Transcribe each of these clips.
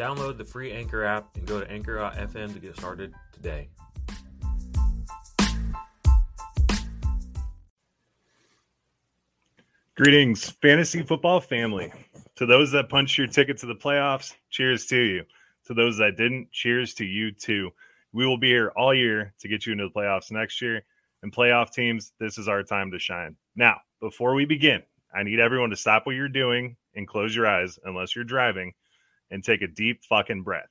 Download the free Anchor app and go to anchor.fm to get started today. Greetings, fantasy football family. To those that punched your ticket to the playoffs, cheers to you. To those that didn't, cheers to you too. We will be here all year to get you into the playoffs next year. And playoff teams, this is our time to shine. Now, before we begin, I need everyone to stop what you're doing and close your eyes, unless you're driving, and take a deep fucking breath.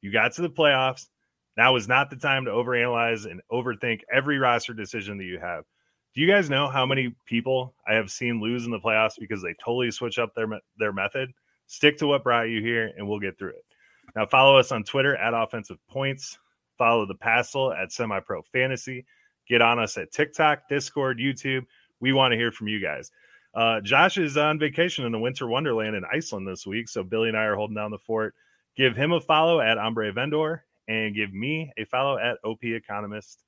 You got to the playoffs. Now is not the time to overanalyze and overthink every roster decision that you have. Do you guys know how many people I have seen lose in the playoffs because they totally switch up their their method? Stick to what brought you here, and we'll get through it. Now, follow us on Twitter at Offensive Points. Follow the Passel at Semi Pro Fantasy. Get on us at TikTok, Discord, YouTube. We want to hear from you guys. Uh, Josh is on vacation in the winter wonderland in Iceland this week, so Billy and I are holding down the fort. Give him a follow at Hombre Vender and give me a follow at OP Economist.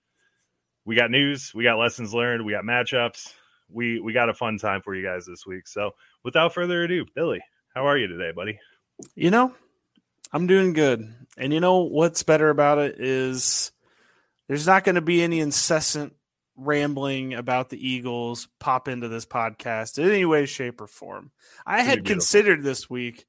We got news, we got lessons learned, we got matchups. We we got a fun time for you guys this week. So without further ado, Billy, how are you today, buddy? You know, I'm doing good. And you know what's better about it is there's not going to be any incessant rambling about the Eagles pop into this podcast in any way, shape, or form. I had considered this week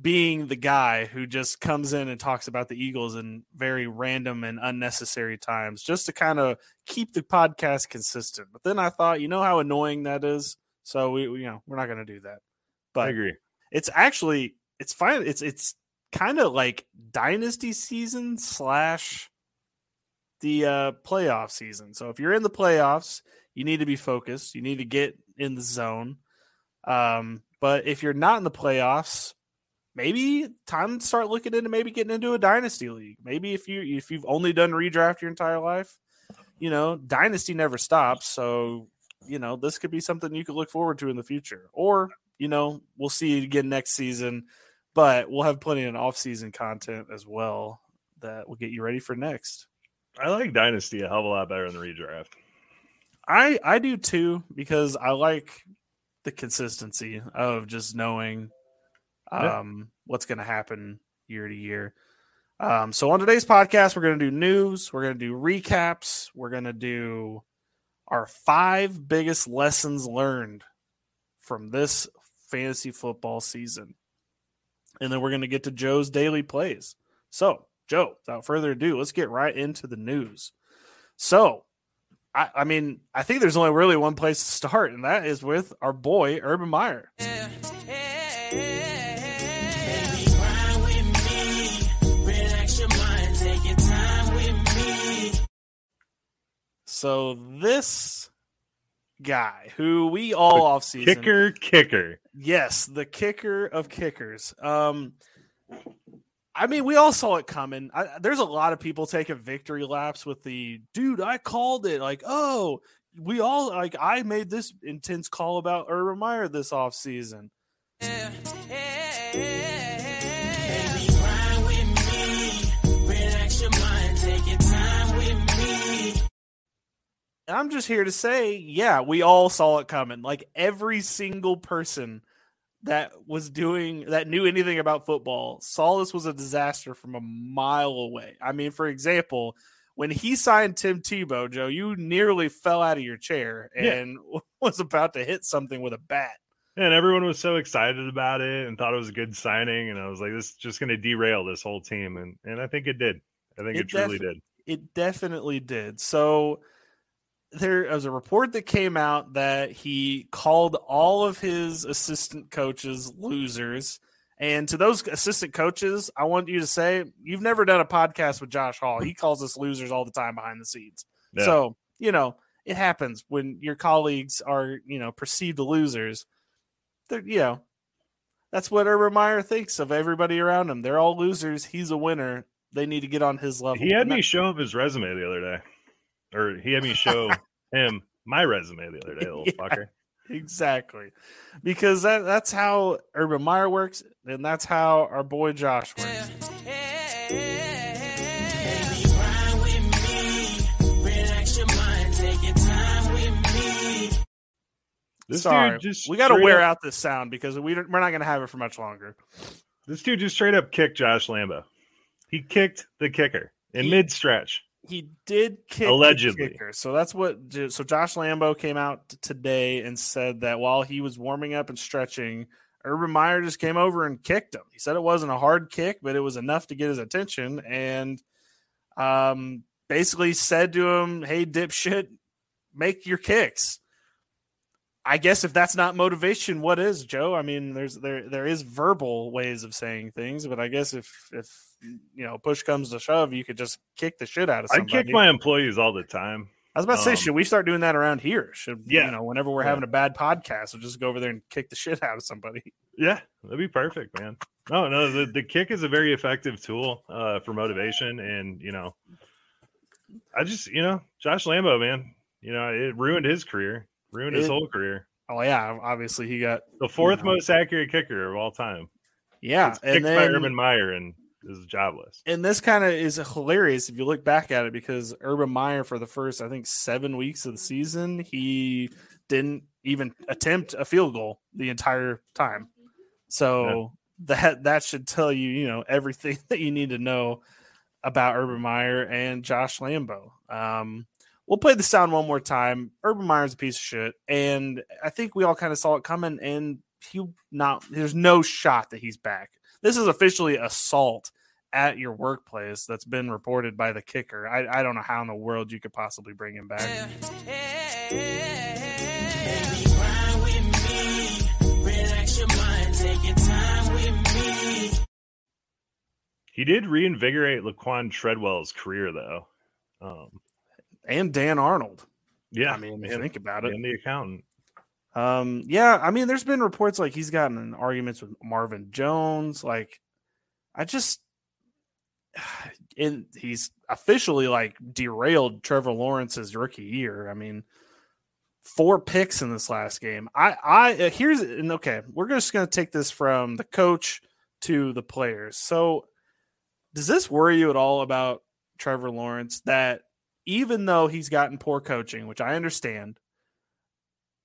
being the guy who just comes in and talks about the Eagles in very random and unnecessary times just to kind of keep the podcast consistent. But then I thought, you know how annoying that is? So we, you know, we're not going to do that. But I agree. It's actually it's fine. It's it's kind of like dynasty season slash the uh playoff season. So if you're in the playoffs, you need to be focused. You need to get in the zone. Um, but if you're not in the playoffs, maybe time to start looking into maybe getting into a dynasty league. Maybe if you if you've only done redraft your entire life, you know, dynasty never stops. So, you know, this could be something you could look forward to in the future. Or, you know, we'll see you again next season, but we'll have plenty of off-season content as well that will get you ready for next. I like dynasty a hell of a lot better than redraft. I I do too because I like the consistency of just knowing um, yeah. what's going to happen year to year. Um, so on today's podcast, we're going to do news, we're going to do recaps, we're going to do our five biggest lessons learned from this fantasy football season, and then we're going to get to Joe's daily plays. So, Joe, without further ado, let's get right into the news. So, I, I, mean, I think there's only really one place to start, and that is with our boy Urban Meyer. Yeah, So this guy who we all the off season kicker kicker. Yes, the kicker of kickers. Um I mean, we all saw it coming. I, there's a lot of people taking victory laps with the dude. I called it. Like, oh, we all like. I made this intense call about Urban Meyer this off season. I'm just here to say, yeah, we all saw it coming. Like every single person that was doing that knew anything about football saw this was a disaster from a mile away. I mean, for example, when he signed Tim Tebow, Joe, you nearly fell out of your chair and yeah. was about to hit something with a bat. And everyone was so excited about it and thought it was a good signing. And I was like, this is just going to derail this whole team. And and I think it did. I think it, it truly def- did. It definitely did. So there was a report that came out that he called all of his assistant coaches losers. And to those assistant coaches, I want you to say you've never done a podcast with Josh Hall. He calls us losers all the time behind the scenes. Yeah. So, you know, it happens when your colleagues are, you know, perceived losers. They're, you know, that's what Urban Meyer thinks of everybody around him. They're all losers. He's a winner. They need to get on his level. He had me show him his resume the other day or he had me show him my resume the other day, little yeah, fucker. Exactly, because that, that's how Urban Meyer works, and that's how our boy Josh works. This Sorry, just we got to wear up, out this sound because we we're not going to have it for much longer. This dude just straight up kicked Josh Lambo. He kicked the kicker in mid stretch he did kick allegedly. Kicker. So that's what. So Josh Lambo came out today and said that while he was warming up and stretching, Urban Meyer just came over and kicked him. He said it wasn't a hard kick, but it was enough to get his attention, and um, basically said to him, "Hey, dipshit, make your kicks." I guess if that's not motivation, what is, Joe? I mean, there's there there is verbal ways of saying things, but I guess if if you know push comes to shove, you could just kick the shit out of somebody. I kick my employees all the time. I was about to say, um, should we start doing that around here? Should yeah, you know, whenever we're yeah. having a bad podcast, we'll just go over there and kick the shit out of somebody. Yeah, that'd be perfect, man. No, no, the, the kick is a very effective tool uh, for motivation, and you know, I just you know, Josh Lambo, man, you know, it ruined his career ruined his whole career. Oh yeah, obviously he got the fourth you know, most accurate kicker of all time. Yeah, and then, by Urban Meyer and is jobless. And this kind of is hilarious if you look back at it because Urban Meyer for the first I think seven weeks of the season he didn't even attempt a field goal the entire time. So yeah. that that should tell you you know everything that you need to know about Urban Meyer and Josh Lambo. Um, we'll play the sound one more time. Urban Meyer's a piece of shit, and I think we all kind of saw it coming. And he not there's no shot that he's back. This is officially assault at your workplace that's been reported by the kicker. I, I don't know how in the world you could possibly bring him back. He did reinvigorate Laquan Treadwell's career, though. Um, and Dan Arnold. Yeah, I mean, and, think about it. And the accountant. Um, yeah, I mean, there's been reports like he's gotten in arguments with Marvin Jones. Like, I just, in he's officially like derailed Trevor Lawrence's rookie year. I mean, four picks in this last game. I, I uh, here's and okay, we're just gonna take this from the coach to the players. So, does this worry you at all about Trevor Lawrence that even though he's gotten poor coaching, which I understand,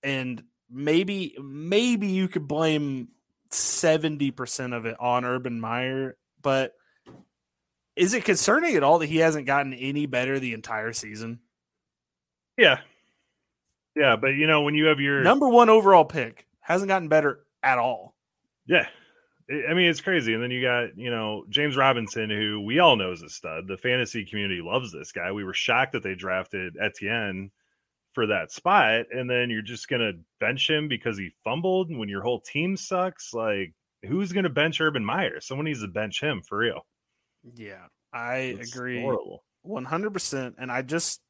and maybe maybe you could blame 70% of it on Urban Meyer, but is it concerning at all that he hasn't gotten any better the entire season? Yeah. Yeah, but you know, when you have your number one overall pick, hasn't gotten better at all. Yeah. I mean, it's crazy. And then you got, you know, James Robinson, who we all know is a stud. The fantasy community loves this guy. We were shocked that they drafted Etienne for that spot. And then you're just to bench him because he fumbled when your whole team sucks. Like, who's to bench Urban Meyer? Someone needs to bench him for real. Yeah, I it's agree. Horrible. 100%. And I just,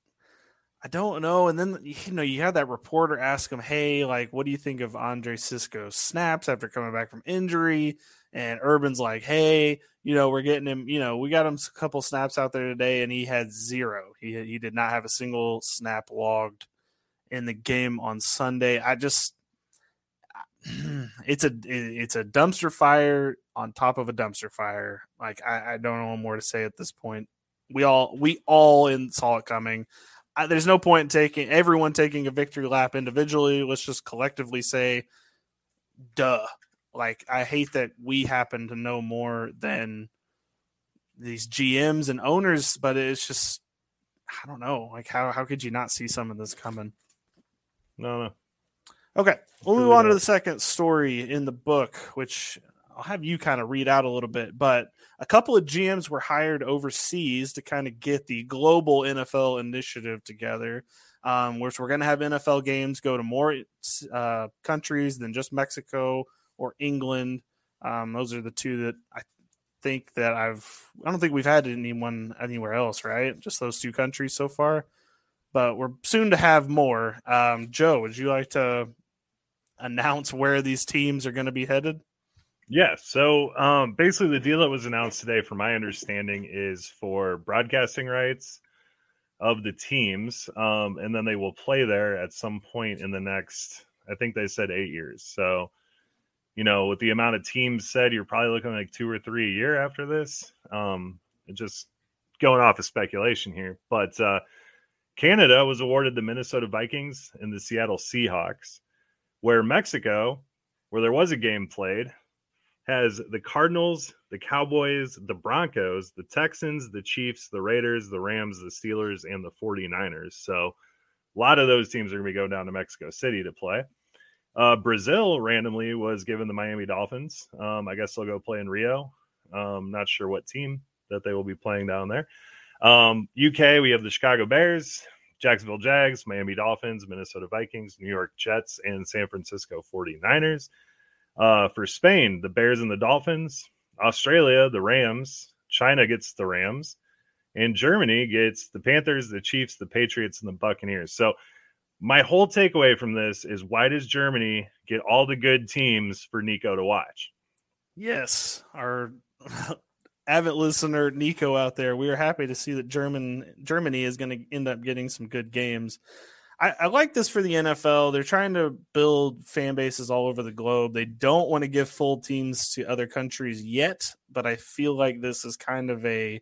I don't know. And then you know you had that reporter ask him, "Hey, like, what do you think of Andre Cisco's snaps after coming back from injury?" And Urban's like, "Hey, you know, we're getting him. You know, we got him a couple snaps out there today, and he had zero. He he did not have a single snap logged in the game on Sunday. I just, it's a it's a dumpster fire on top of a dumpster fire. Like I, I don't know more to say at this point. We all we all in saw it coming." I, there's no point in taking everyone taking a victory lap individually. Let's just collectively say, duh. Like, I hate that we happen to know more than these GMs and owners, but it's just, I don't know. Like, how, how could you not see some of this coming? No, no. Okay, we'll move on to the second story in the book, which I'll have you kind of read out a little bit. But a couple of GMs were hired overseas to kind of get the global NFL initiative together, um, which we're going to have NFL games go to more uh, countries than just Mexico or England. Um, those are the two that I think that I've. I don't think we've had anyone anywhere else, right? Just those two countries so far. But we're soon to have more. Um, Joe, would you like to announce where these teams are going to be headed? Yeah. So um, basically, the deal that was announced today, from my understanding, is for broadcasting rights of the teams, um, and then they will play there at some point in the next. I think they said eight years. So, you know, with the amount of teams said, you're probably looking like two or three a year after this. Um, just going off of speculation here, but uh, Canada was awarded the Minnesota Vikings and the Seattle Seahawks, where Mexico, where there was a game played, has the Cardinals, the Cowboys, the Broncos, the Texans, the Chiefs, the Raiders, the Rams, the Steelers, and the 49ers. So a lot of those teams are going to be going down to Mexico City to play. Uh, Brazil randomly was given the Miami Dolphins. Um, I guess they'll go play in Rio. Um, not sure what team that they will be playing down there. Um, UK, we have the Chicago Bears, Jacksonville Jags, Miami Dolphins, Minnesota Vikings, New York Jets, and San Francisco 49ers. Uh, for Spain, the Bears and the Dolphins. Australia, the Rams. China gets the Rams. And Germany gets the Panthers, the Chiefs, the Patriots, and the Buccaneers. So, my whole takeaway from this is why does Germany get all the good teams for Nico to watch? Yes, our avid listener Nico out there, we are happy to see that German Germany is going to end up getting some good games. I, I, like this for the NFL. They're trying to build fan bases all over the globe. They don't want to give full teams to other countries yet, but I feel like this is kind of a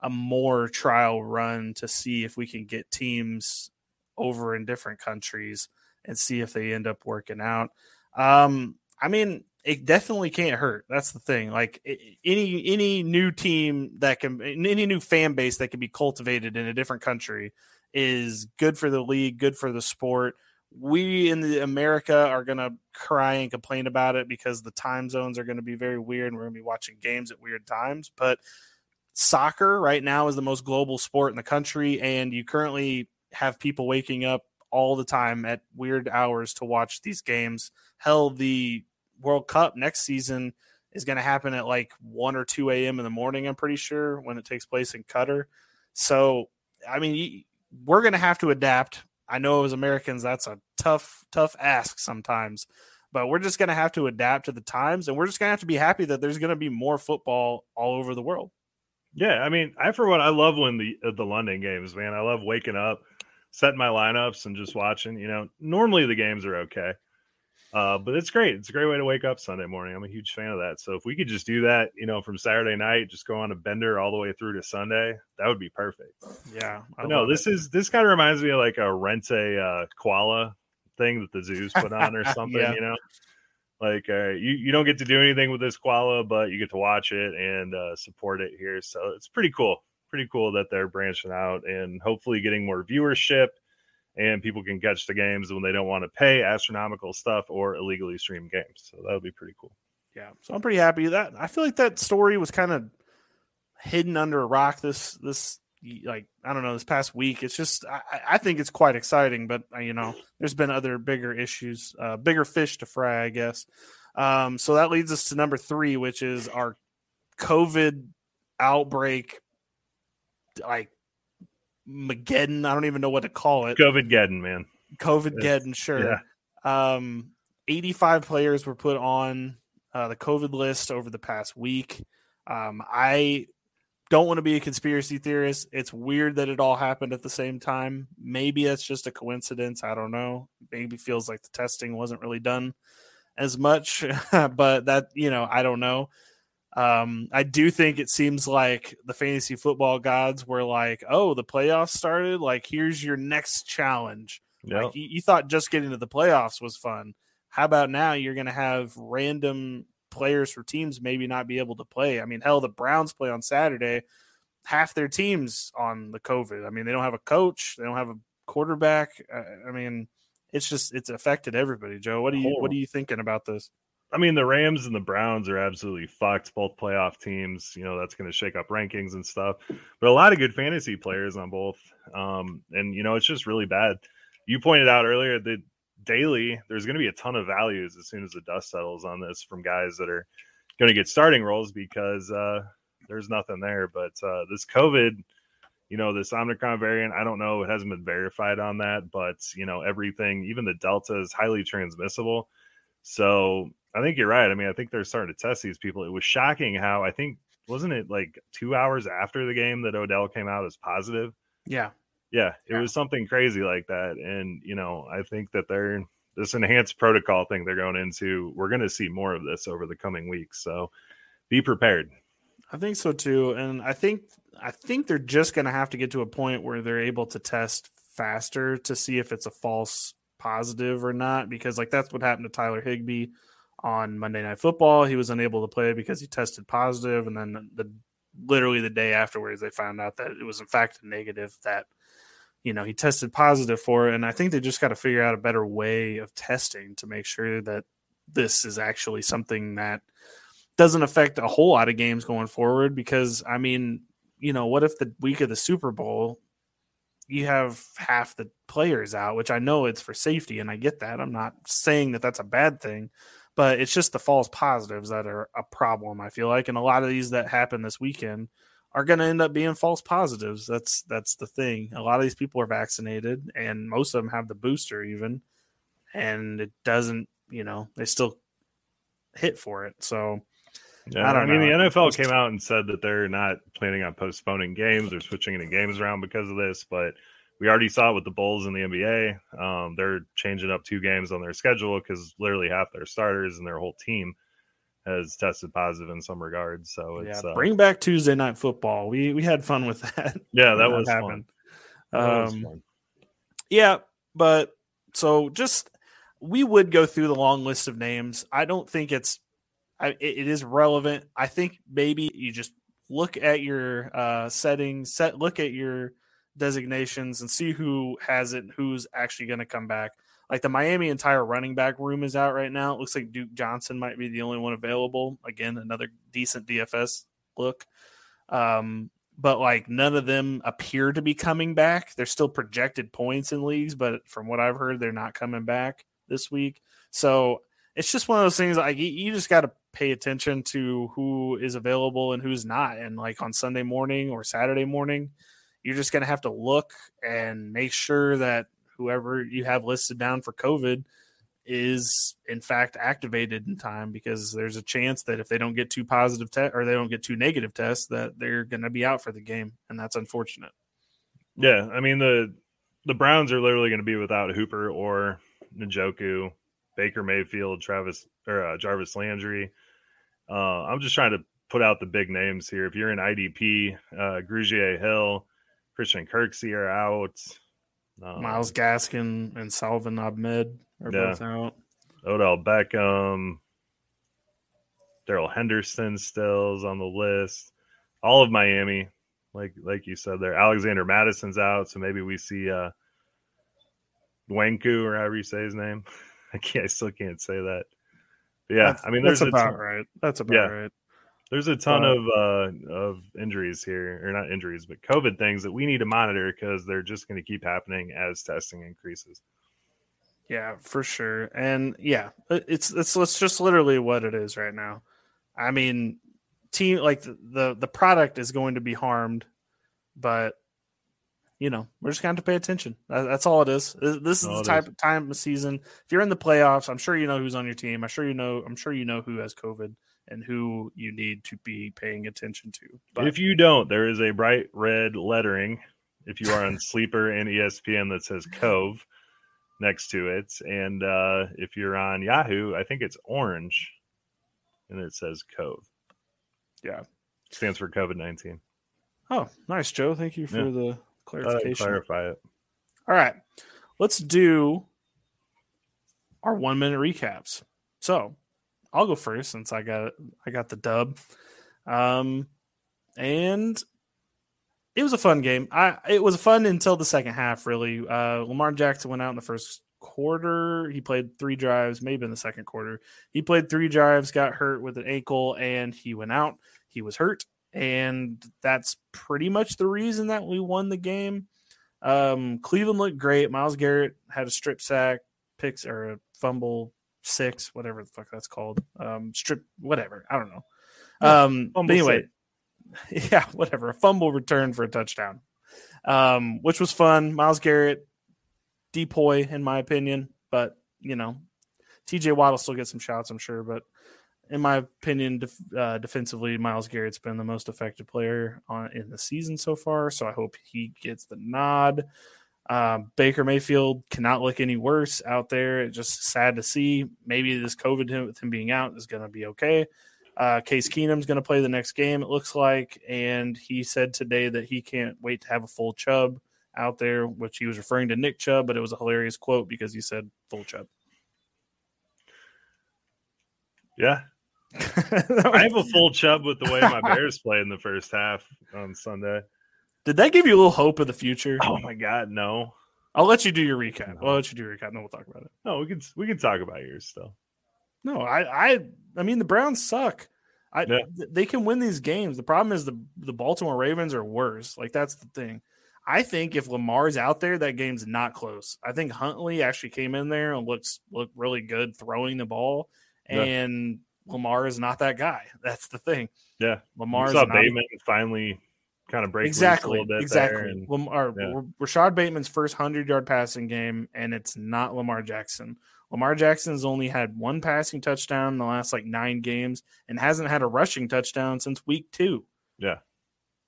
a more trial run to see if we can get teams over in different countries and see if they end up working out. Um, I mean, it definitely can't hurt. That's the thing. Like any any new team that can any new fan base that can be cultivated in a different country is good for the league, good for the sport. We in the America are going to cry and complain about it because the time zones are going to be very weird and we're going to be watching games at weird times, but soccer right now is the most global sport in the country and you currently have people waking up all the time at weird hours to watch these games. Hell, the World Cup next season is going to happen at like 1 or 2 a.m. in the morning, I'm pretty sure, when it takes place in Qatar. So, I mean, we're going to have to adapt. I know as Americans, that's a tough, tough ask sometimes, but we're just going to have to adapt to the times, and we're just going to have to be happy that there's going to be more football all over the world. Yeah, I mean, I for one, I love when the uh, the London games, man. I love waking up, setting my lineups, and just watching. You know, normally the games are okay. Uh, but it's great. It's a great way to wake up Sunday morning. I'm a huge fan of that. So if we could just do that, you know, from Saturday night, just go on a bender all the way through to Sunday, that would be perfect. Yeah. No, this it. is this kind of reminds me of like a rent a uh, koala thing that the zoos put on or something. yeah. You know, like uh, you you don't get to do anything with this koala, but you get to watch it and uh, support it here. So it's pretty cool. Pretty cool that they're branching out and hopefully getting more viewership and people can catch the games when they don't want to pay astronomical stuff or illegally stream games. So that would be pretty cool. Yeah, so I'm pretty happy that I feel like that story was kind of hidden under a rock this this like I don't know this past week. It's just I, I think it's quite exciting, but uh, you know there's been other bigger issues, uh, bigger fish to fry, I guess. Um, so that leads us to number three, which is our COVID outbreak, like Mageddon. I don't even know what to call it. COVID Geddon, man. COVID Geddon, sure. Yeah. Um, 85 players were put on uh, the COVID list over the past week. Um, I don't want to be a conspiracy theorist. It's weird that it all happened at the same time. Maybe that's just a coincidence. I don't know. Maybe feels like the testing wasn't really done as much, but that, you know, I don't know. Um, I do think it seems like the fantasy football gods were like, "Oh, the playoffs started. Like, here's your next challenge." Yep. Like, you, you thought just getting to the playoffs was fun. How about now? You're going to have random players for teams maybe not be able to play. I mean, hell, the Browns play on Saturday. Half their teams on the COVID. I mean, they don't have a coach. They don't have a quarterback. I mean, it's just it's affected everybody. Joe, what do you what are you thinking about this? I mean, the Rams and the Browns are absolutely fucked. Both playoff teams. You know that's going to shake up rankings and stuff. But a lot of good fantasy players on both. Um, and you know it's just really bad. You pointed out earlier that daily there's going to be a ton of values as soon as the dust settles on this from guys that are going to get starting roles because uh, there's nothing there. But uh, this COVID you know, this Omicron variant, I don't know, it hasn't been verified on that, but you know, everything, even the Delta is highly transmissible. So I think you're right. I mean, I think they're starting to test these people. It was shocking how I think wasn't it like two hours after the game that Odell came out as positive? Yeah. Yeah. It yeah. was something crazy like that. And, you know, I think that they're this enhanced protocol thing they're going into, we're going to see more of this over the coming weeks. So be prepared. I think so too. And I think I think they're just going to have to get to a point where they're able to test faster to see if it's a false positive or not because like that's what happened to Tyler Higbee on Monday Night Football. He was unable to play because he tested positive and then the literally the day afterwards they found out that it was in fact a negative that you know he tested positive for it and I think they just got to figure out a better way of testing to make sure that this is actually something that doesn't affect a whole lot of games going forward because I mean you know, what if the week of the Super Bowl you have half the players out, which I know it's for safety, and I get that. I'm not saying that that's a bad thing, but it's just the false positives that are a problem. I feel like, and a lot of these that happen this weekend are going to end up being false positives. That's that's the thing. A lot of these people are vaccinated, and most of them have the booster even, and it doesn't. You know, they still hit for it. So yeah, I, don't I mean, know. the NFL came out and said that they're not planning on postponing games or switching any games around because of this, but we already saw it with the Bulls in the NBA. Um, they're changing up two games on their schedule because literally half their starters and their whole team has tested positive in some regards. So it's yeah, bring uh, back Tuesday night football. We we had fun with that. Yeah, that, was, fun. that um, was fun. Yeah, but so just we would go through the long list of names. I don't think it's I, it is relevant. I think maybe you just look at your uh, settings, set look at your designations, and see who has it, and who's actually going to come back. Like the Miami entire running back room is out right now. It looks like Duke Johnson might be the only one available. Again, another decent DFS look. Um, but like none of them appear to be coming back. They're still projected points in leagues, but from what I've heard, they're not coming back this week. So it's just one of those things like you just got to pay attention to who is available and who's not. And like on Sunday morning or Saturday morning, you're just going to have to look and make sure that whoever you have listed down for COVID is in fact activated in time because there's a chance that if they don't get two positive tests or they don't get two negative tests that they're going to be out for the game and that's unfortunate. Yeah, I mean the the Browns are literally going to be without Hooper or Njoku Baker Mayfield, Travis or uh, Jarvis Landry. Uh, I'm just trying to put out the big names here. If you're in IDP, uh, Grugier Hill, Christian Kirksey are out. Um, Myles Gaskin and Salvon Ahmed are yeah. both out. Odell Beckham, Darrell Henderson stills on the list. All of Miami, like like you said there. Alexander Mattison's out, so maybe we see uh Wanku or however you say his name. I can't. I still can't say that. But yeah, that's, I mean, there's about ton, right. That's about yeah, right. There's a ton of uh, of injuries here, or not injuries, but COVID things that we need to monitor because they're just going to keep happening as testing increases. Yeah, for sure, and yeah, it's it's just literally what it is right now. I mean, team like the the, the product is going to be harmed, but you know, we're just going to pay attention. That's all it is. This is the type is. of time of season. If you're in the playoffs, I'm sure you know who's on your team. I'm sure you know. I'm sure you know who has COVID and who you need to be paying attention to. But if you don't, there is a bright red lettering. If you are on Sleeper and ESPN, that says Cove next to it, and uh, if you're on Yahoo, I think it's orange, and it says Cove. Yeah, stands for COVID nineteen. Oh, nice, Joe. Thank you for yeah. the clarification. clarify it. All right, let's do our one minute recaps. So I'll go first since I got I got the dub, um, and it was a fun game. I it was fun until the second half. Really, uh, Lamar Jackson went out in the first quarter. He played three drives, maybe in the second quarter. He played three drives, got hurt with an ankle, and he went out. He was hurt, and that's pretty much the reason that we won the game. Um, Cleveland looked great. Myles Garrett had a strip sack, picks or a fumble six, whatever the fuck that's called. Um, strip, whatever. I don't know. Um, but anyway, six. yeah, whatever. A fumble return for a touchdown, um, which was fun. Myles Garrett, DPOY in my opinion, but you know, TJ Watt will still get some shots, I'm sure, but in my opinion, def, uh, defensively, Myles Garrett's been the most effective player on in the season so far. So I hope he gets the nod. Um, Baker Mayfield cannot look any worse out there. It's just sad to see. Maybe this COVID him, with him being out is going to be okay. Uh, Case Keenum's going to play the next game, it looks like. And he said today that he can't wait to have a full Chubb out there, which he was referring to Nick Chubb, but it was a hilarious quote because he said full Chubb. Yeah, I have a full chub with the way my Bears play in the first half on Sunday. Did that give you a little hope of the future? Oh my god, no. I'll let you do your recap. No. I'll let you do your recap, and then we'll talk about it. No, we can we can talk about yours still. No, I I I mean the Browns suck. I yeah. they can win these games. The problem is the the Baltimore Ravens are worse. Like that's the thing. I think if Lamar's out there, that game's not close. I think Huntley actually came in there and looks looked really good throwing the ball, yeah. and Lamar is not that guy. That's the thing. Yeah, Lamar saw Bateman finally kind of break exactly, exactly. And, Lamar, yeah. Rashod Bateman's first hundred yard passing game, and it's not Lamar Jackson. Lamar Jackson's only had one passing touchdown in the last like nine games, and hasn't had a rushing touchdown since week two. Yeah,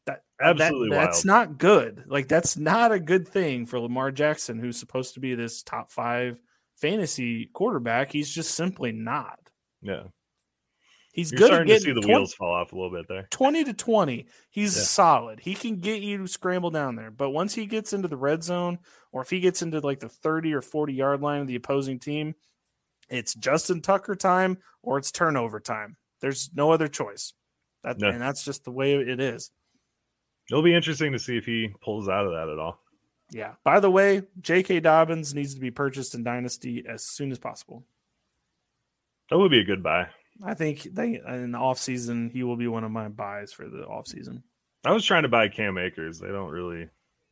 that absolutely that, that's not good. Like that's not a good thing for Lamar Jackson, who's supposed to be this top five fantasy quarterback. He's just simply not. Yeah. He's You're good at getting to see the 20, wheels fall off a little bit there. 20 to 20. He's yeah. solid. He can get you to scramble down there. But once he gets into the red zone, or if he gets into like the 30 or 40 yard line of the opposing team, it's Justin Tucker time or it's turnover time. There's no other choice. That, no. And that's just the way it is. It'll be interesting to see if he pulls out of that at all. Yeah. By the way, J.K. Dobbins needs to be purchased in Dynasty as soon as possible. That would be a good buy. I think they in the off season he will be one of my buys for the off season. I was trying to buy Cam Akers. They don't really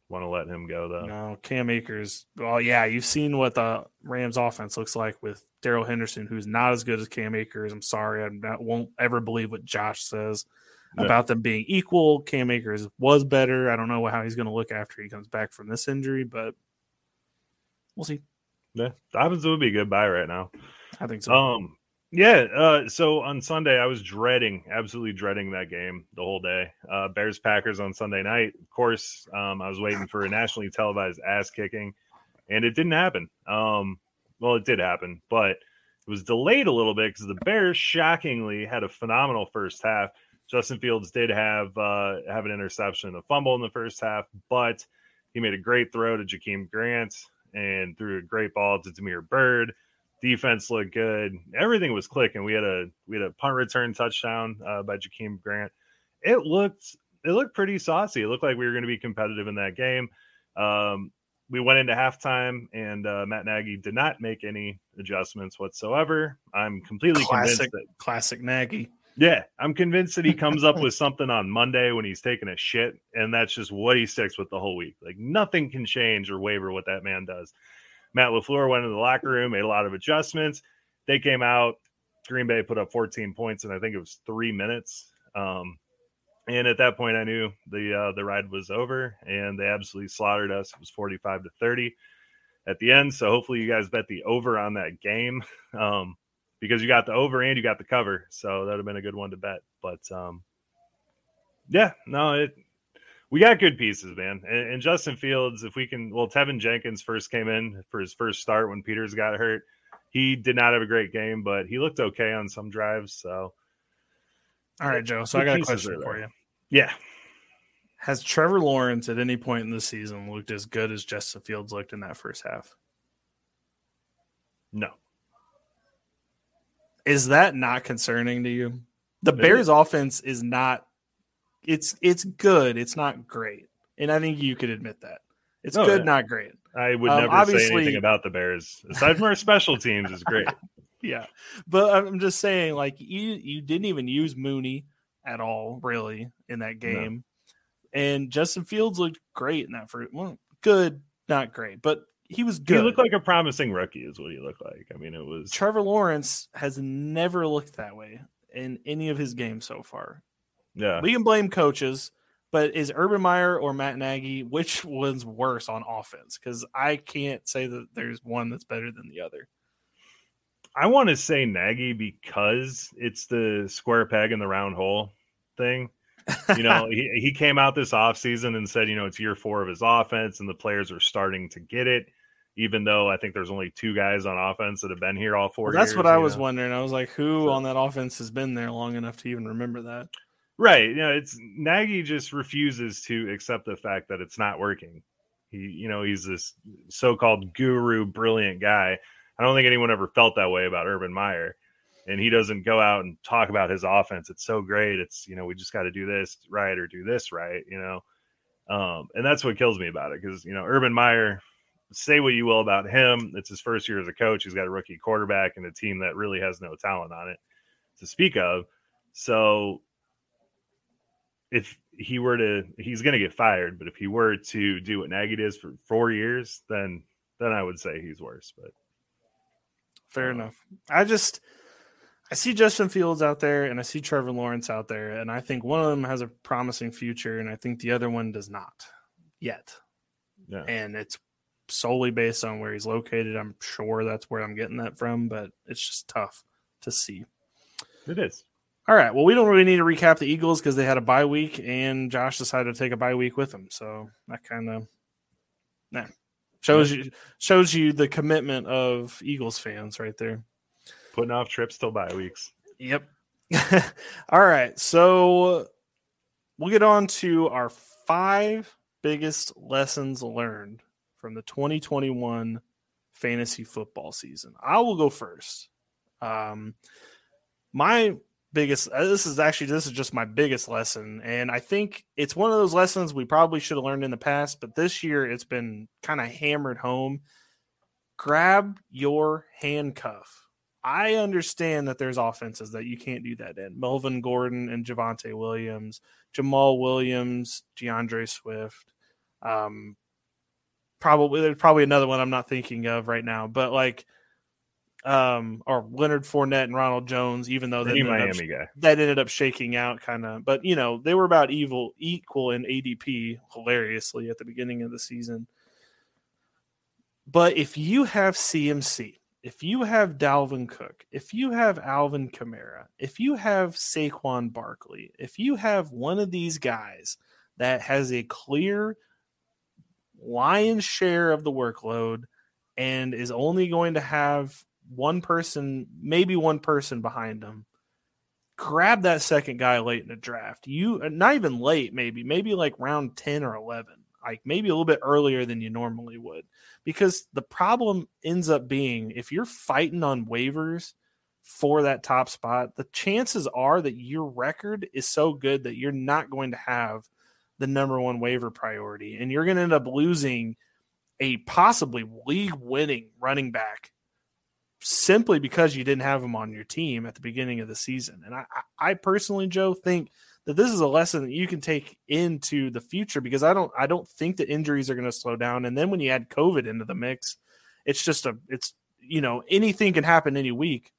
want to let him go though. No, Cam Akers. Well, yeah, you've seen what the Rams offense looks like with Darrell Henderson, who's not as good as Cam Akers. I'm sorry, I won't ever believe what Josh says about them being equal. Cam Akers was better. I don't know how he's going to look after he comes back from this injury, but we'll see. Yeah, Dobbins would be a good buy right now. I think so. Um, yeah. Uh, so on Sunday, I was dreading, absolutely dreading that game the whole day. Uh, Bears Packers on Sunday night. Of course, um, I was waiting for a nationally televised ass kicking, and it didn't happen. Um, well, it did happen, but it was delayed a little bit because the Bears shockingly had a phenomenal first half. Justin Fields did have uh, have an interception, a fumble in the first half, but he made a great throw to Jakeem Grant and threw a great ball to Damiere Byrd defense looked good. Everything was clicking. We had a we had a punt return touchdown uh, by Jakeem Grant. It looked it looked pretty saucy. It looked like we were going to be competitive in that game. Um, we went into halftime, and uh, Matt Nagy did not make any adjustments whatsoever. I'm completely classic, convinced that classic Nagy. Yeah, I'm convinced that he comes up with something on Monday when he's taking a shit, and that's just what he sticks with the whole week. Like nothing can change or waver what that man does. Matt LaFleur went into the locker room, made a lot of adjustments. They came out. Green Bay put up 14 points, and I think it was three minutes. Um, and at that point, I knew the uh, the ride was over, and they absolutely slaughtered us. It was 45 to 30 at the end. So hopefully, you guys bet the over on that game um, because you got the over and you got the cover. So that'd have been a good one to bet. But um, yeah, no, it we got good pieces, man. And, and, Justin Fields, if we can, well, Teven Jenkins first came in for his first start when Peters got hurt. He did not have a great game, but he looked okay on some drives. So, all right, Joe. So I got a question for you. Yeah. Has Trevor Lawrence at any point in the season looked as good as Justin Fields looked in that first half? No. Is that not concerning to you? The Bears offense is not it's it's good. It's not great, and I think you could admit that it's oh, good, yeah. not great. I would Um, never say anything about the Bears aside from our special teams is great. yeah, but I'm just saying, like you you didn't even use Mooney at all, really, in that game, and Justin Fields looked great in that first. Well, good, not great, but he was good. He looked like a promising rookie, is what he looked like. I mean, it was Trevor Lawrence has never looked that way in any of his games so far. Yeah. We can blame coaches, but is Urban Meyer or Matt Nagy which one's worse on offense? Because I can't say that there's one that's better than the other. I want to say Nagy because it's the square peg in the round hole thing. You know, he, he came out this offseason and said, you know, it's year four of his offense and the players are starting to get it, even though I think there's only two guys on offense that have been here all four Well, that's years, what I was know? wondering. I was like, who So- on that offense has been there long enough to even remember that? Right. You know, it's Nagy just refuses to accept the fact that it's not working. He, you know, he's this so-called guru, brilliant guy. I don't think anyone ever felt that way about Urban Meyer. And he doesn't go out and talk about his offense. It's so great. It's, you know, we just got to do this right or do this right, you know. Um, and that's what kills me about it because, you know, Urban Meyer, say what you will about him. It's his first year as a coach. He's got a rookie quarterback and a team that really has no talent on it to speak of. So if he were to he's going to get fired but if he were to do what Nagy does for four years then then i would say he's worse but Fair enough. I just I see Justin Fields out there and I see Trevor Lawrence out there, and I think one of them has a promising future, and I think the other one does not yet. yeah And it's solely based on where he's located. I'm sure that's where I'm getting that from, but it's just tough to see. it is All right. Well, we don't really need to recap the Eagles because they had a bye week, and Josh decided to take a bye week with them. So that kind of nah, shows you shows you the commitment of Eagles fans right there. putting off trips till bye weeks Yep. All right. So we'll get on to our five biggest lessons learned from the 2021 fantasy football season. I will go first. Um, my biggest, uh, this is actually, this is just my biggest lesson. And I think it's one of those lessons we probably should have learned in the past, but this year it's been kind of hammered home. Grab your handcuff. I understand that there's offenses that you can't do that in. Melvin Gordon and Javonte Williams, Jamaal Williams, D'Andre Swift. Um, probably there's probably another one I'm not thinking of right now, but like, um, or Leonard Fournette and Ronald Jones, even though that ended up- guy. that ended up shaking out kind of but you know they were about evil equal in adp hilariously at the beginning of the season. But if you have cmc if you have dalvin cook if you have alvin kamara if you have saquon barkley if you have one of these guys that has a clear lion's share of the workload and is only going to have one person maybe one person behind them grab that second guy late in the draft. You uh, not even late, maybe, maybe like round 10 or 11, like maybe a little bit earlier than you normally would. Because the problem ends up being if you're fighting on waivers for that top spot, the chances are that your record is so good that you're not going to have the number one waiver priority. And you're going to end up losing a possibly league winning running back simply because you didn't have him on your team at the beginning of the season. And I, I personally, Joe, think that this is a lesson that you can take into the future because I don't I don't think that injuries are going to slow down. And then when you add COVID into the mix, it's just a it's you know anything can happen any week.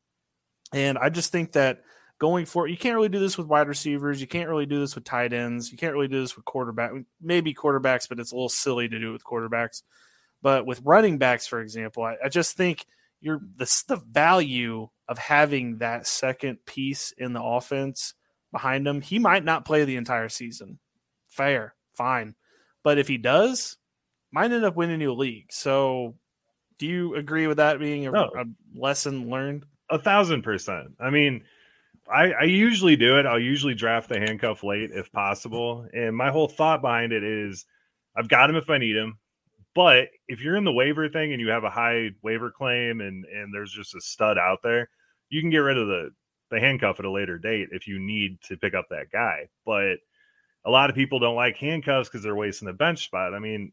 And I just think that going for you can't really do this with wide receivers. You can't really do this with tight ends. You can't really do this with quarterback. Maybe quarterbacks, but it's a little silly to do it with quarterbacks. But with running backs, for example, I, I just think you're the the value of having that second piece in the offense behind him. He might not play the entire season. Fair, fine, but if he does, might end up winning you a league. So, do you agree with that being a, No. a lesson learned? a thousand percent i mean I, I usually do it i'll usually draft the handcuff late if possible and my whole thought behind it is i've got him if i need him but if you're in the waiver thing and you have a high waiver claim and and there's just a stud out there you can get rid of the the handcuff at a later date if you need to pick up that guy but a lot of people don't like handcuffs because they're wasting the bench spot i mean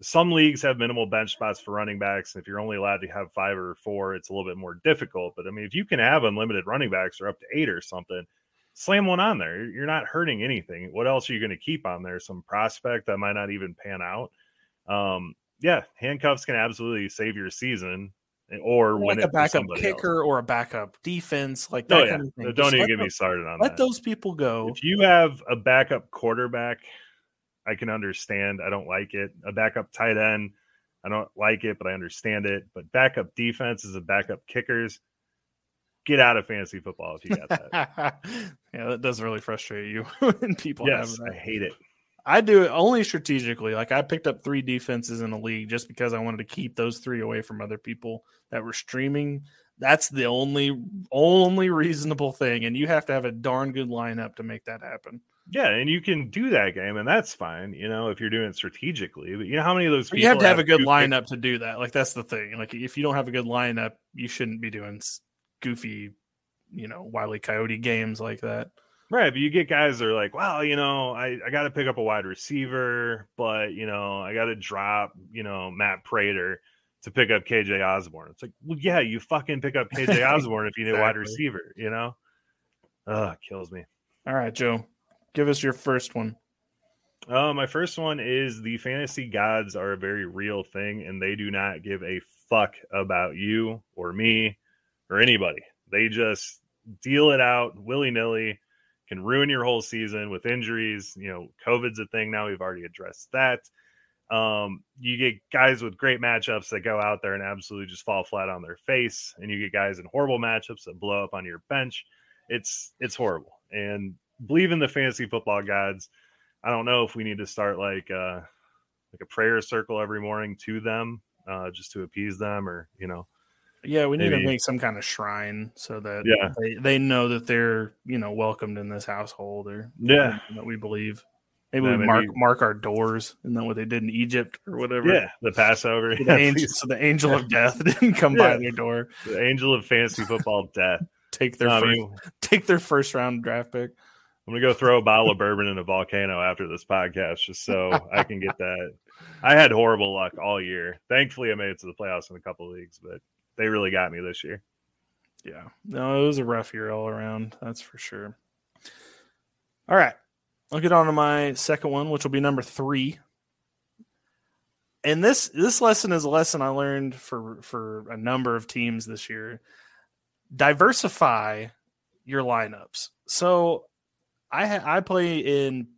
some leagues have minimal bench spots for running backs. And If you're only allowed to have five or four, it's a little bit more difficult. But I mean, if you can have unlimited running backs or up to eight or something, slam one on there. You're not hurting anything. What else are you going to keep on there? Some prospect that might not even pan out. Um, yeah, handcuffs can absolutely save your season or like a backup kicker else. or a backup defense, like that Oh, yeah. kind of thing. Don't Just even get me started on Let that. Let those people go. If you have a backup quarterback, I can understand. I don't like it. A backup tight end, I don't like it, but I understand it. But backup defenses and backup kickers, get out of fantasy football if you got that. yeah, that does really frustrate you when people yes, I hate it. I do it only strategically. Like I picked up three defenses in the league just because I wanted to keep those three away from other people that were streaming. That's the only only reasonable thing, and you have to have a darn good lineup to make that happen. Yeah, and you can do that game, and that's fine. You know, if you're doing it strategically. But you know how many of those people you have to have a good lineup to do that. Like that's the thing. Like if you don't have a good lineup, you shouldn't be doing goofy, you know, wily coyote games like that. Right, but you get guys that are like, well, you know, I, I got to pick up a wide receiver, but you know, I got to drop, you know, Matt Prater to pick up KJ Osborn. It's like, well, yeah, you fucking pick up KJ Osborn if you need a wide receiver, you know? Ugh, kills me. All right, Joe, give us your first one. Uh, my first one is the fantasy gods are a very real thing, and they do not give a fuck about you or me or anybody. They just deal it out willy nilly, can ruin your whole season with injuries. You know, COVID's a thing now. We've already addressed that. Um, you get guys with great matchups that go out there and absolutely just fall flat on their face, and you get guys in horrible matchups that blow up on your bench. It's it's horrible. And believe in the fantasy football gods. I don't know if we need to start like uh like a prayer circle every morning to them, uh, just to appease them, or you know, Yeah, we need Maybe- to make some kind of shrine so that Yeah. they, they know that they're you know welcomed in this household or Yeah. that we believe. Maybe Yeah, we mark maybe- mark our doors, and then what they did in Egypt or whatever. yeah, the Passover, So yeah, the, angel, so the angel of death didn't come by their door, the angel of fantasy football death. take their No, I first, mean, take their first round draft pick. I'm gonna go throw a bottle of bourbon in a volcano after this podcast, just so I can get that. I had horrible luck all year. Thankfully, I made it to the playoffs in a couple leagues, but they really got me this year. Yeah, no, it was a rough year all around. That's for sure. All right, I'll get on to my second one, which will be number three. And this this lesson is a lesson I learned for for a number of teams this year. Diversify your lineups. So I ha- I play in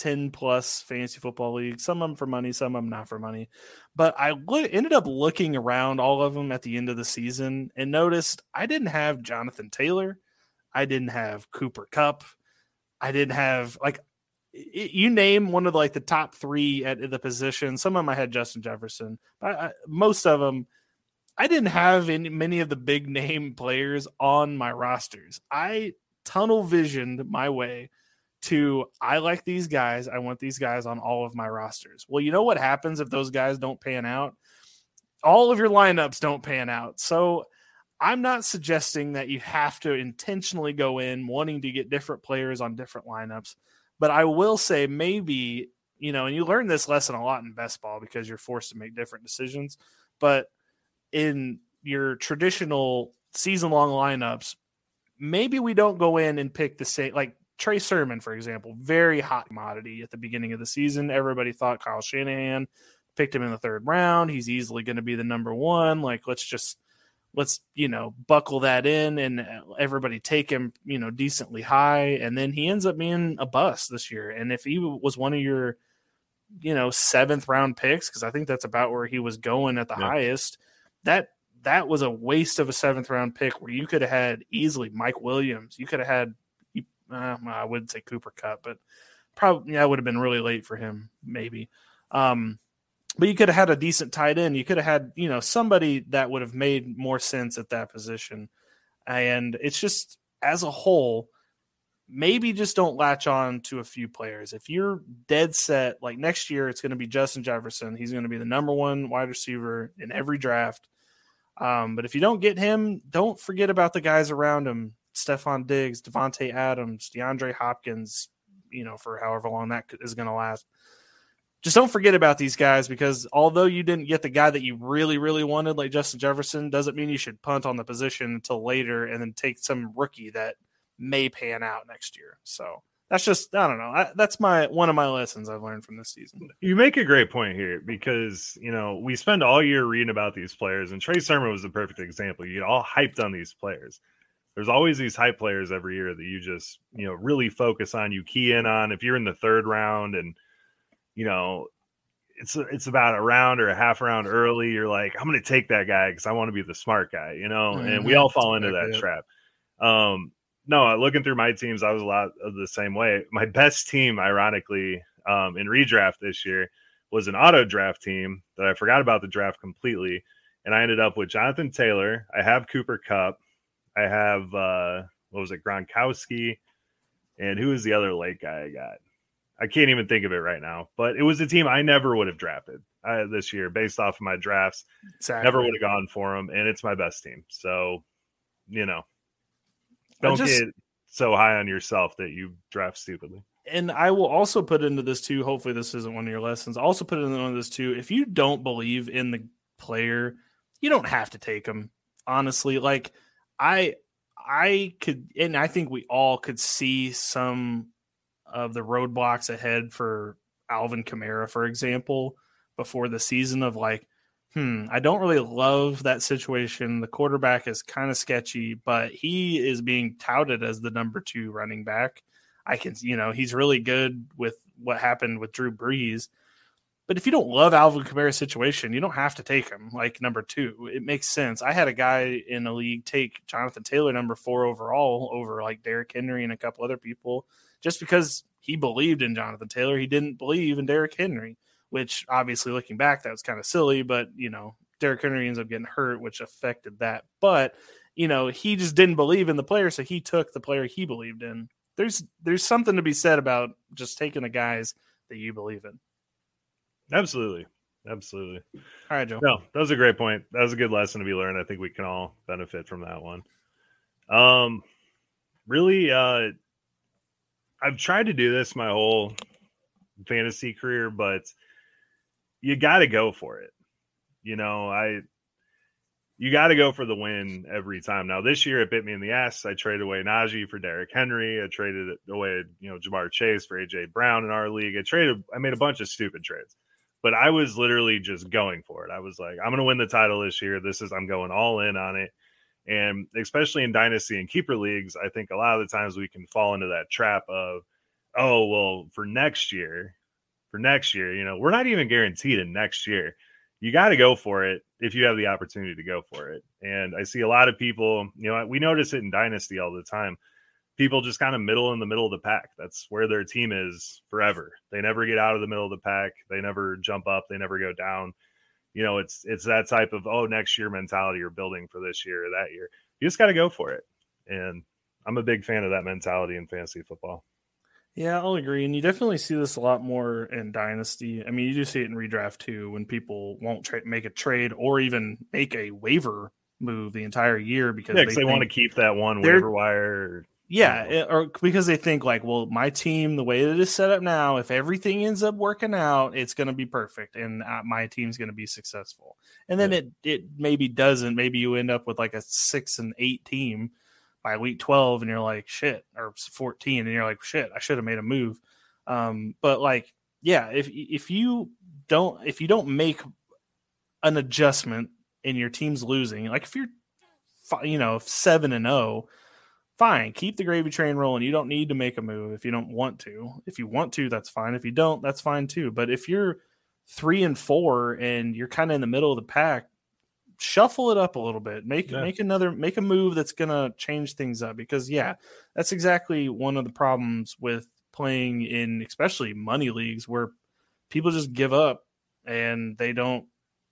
10 plus fantasy football leagues, some of them for money, some of them not for money. But I lo- ended up looking around all of them at the end of the season and noticed I didn't have Jonathan Taylor. I didn't have Cooper Kupp. I didn't have like y- you name one of the, like the top three at the position. Some of them I had Justin Jefferson, but I, most of them I didn't have any, many of the big name players on my rosters. I tunnel visioned my way to I like these guys. I want these guys on all of my rosters. Well, you know what happens if those guys don't pan out? All of your lineups don't pan out. So I'm not suggesting that you have to intentionally go in wanting to get different players on different lineups, but I will say maybe, you know, and you learn this lesson a lot in best ball because you're forced to make different decisions, but in your traditional season long lineups, maybe we don't go in and pick the same like Trey Sermon, for example, very hot commodity at the beginning of the season. Everybody thought Kyle Shanahan picked him in the third round. He's easily going to be the number one. Like, let's just let's you know buckle that in and uh, everybody take him you know decently high and then he ends up being a bust this year and if he was one of your you know seventh round picks because i think that's about where he was going at the Yeah. highest that that was a waste of a seventh round pick where you could have had easily mike williams you could have had uh, i wouldn't say cooper kupp but probably yeah, would have been really late for him maybe um but you could have had a decent tight end. You could have had, you know, somebody that would have made more sense at that position. And it's just as a whole, maybe just don't latch on to a few players. If you're dead set, like next year, it's going to be Justin Jefferson. He's going to be the number one wide receiver in every draft. Um, but if you don't get him, don't forget about the guys around him: Stefon Diggs, Davante Adams, DeAndre Hopkins. You know, for however long that is going to last just don't forget about these guys because although you didn't get the guy that you really, really wanted, like Justin Jefferson, doesn't mean you should punt on the position until later and then take some rookie that may pan out next year. So that's just I don't know. I, that's my one of my lessons I've learned from this season. You make a great point here because you know we spend all year reading about these players, and Trey Sermon was the perfect example. You get all hyped on these players. There's always these hype players every year that you just you know really focus on. You key in on if you're in the third round and you know, it's it's about a round or a half round early. You're like, I'm going to take that guy because I want to be the smart guy, you know. Mm-hmm. And we all fall into that trap. Um, no, looking through my teams, I was a lot of the same way. My best team, ironically, um, in redraft this year was an auto draft team that I forgot about the draft completely, and I ended up with Jonathan Taylor. I have Cooper Kupp. I have uh, what was it, Gronkowski, and who was the other late guy I got? I can't even think of it right now, but it was a team I never would have drafted uh, this year based off of my drafts. Exactly. Never would have gone for them, and it's my best team. So, you know, don't just, get so high on yourself that you draft stupidly. And I will also put into this too. Hopefully, this isn't one of your lessons. Also, put into one of this too. If you don't believe in the player, you don't have to take them. Honestly, like I, I could, and I think we all could see some of the roadblocks ahead for Alvin Kamara, for example, before the season of like, hmm, I don't really love that situation. The quarterback is kind of sketchy, but he is being touted as the number two running back. I can, you know, he's really good with what happened with Drew Brees. But if you don't love Alvin Kamara's situation, you don't have to take him like number two. It makes sense. I had a guy in the league take Jonathan Taylor number four overall over like Derrick Henry and a couple other people just because he believed in Jonathan Taylor. He didn't believe in Derrick Henry, which obviously looking back, that was kind of silly, but you know, Derrick Henry ends up getting hurt, which affected that. But, you know, he just didn't believe in the player, so he took the player he believed in. There's there's something to be said about just taking the guys that you believe in. Absolutely. Absolutely. All right, Joe. No, that was a great point. That was a good lesson to be learned. I think we can all benefit from that one. Um really uh I've tried to do this my whole fantasy career, but you got to go for it. You know, I you got to go for the win every time. Now this year it bit me in the ass. I traded away Najee for Derrick Henry. I traded away you know Jamar Chase for AJ Brown in our league. I traded. I made a bunch of stupid trades, but I was literally just going for it. I was like, I'm going to win the title this year. This is I'm going all in on it. And especially in dynasty and keeper leagues, I think a lot of the times we can fall into that trap of, oh, well, for next year, for next year, you know, we're not even guaranteed in next year. You got to go for it if you have the opportunity to go for it. And I see a lot of people, you know, we notice it in dynasty all the time. People just kind of middle in the middle of the pack. That's where their team is forever. They never get out of the middle of the pack. They never jump up. They never go down you know, it's it's that type of oh next year mentality you're building for this year or that year. You just got to go for it, and I'm a big fan of that mentality in fantasy football. Yeah, I'll agree, and you definitely see this a lot more in dynasty. I mean, you do see it in redraft too, when people won't tra- make a trade or even make a waiver move the entire year because yeah, they, they want to keep that one waiver wire yeah, it, or because they think like, well, my team, the way that it is set up now, if everything ends up working out, it's going to be perfect, and uh, my team's going to be successful. And then yeah. it it maybe doesn't. Maybe you end up with like a six and eight team by week twelve, and you're like, shit, or fourteen, and you're like, shit, I should have made a move. Um, but like, yeah, if if you don't if you don't make an adjustment and your team's losing, like if you're you know seven and zero oh, fine. Keep the gravy train rolling. You don't need to make a move if you don't want to. If you want to, that's fine. If you don't, that's fine too. But if you're three and four and you're kind of in the middle of the pack, shuffle it up a little bit. Make yeah. make another make a move that's gonna change things up. Because yeah, that's exactly one of the problems with playing in especially money leagues where people just give up and they don't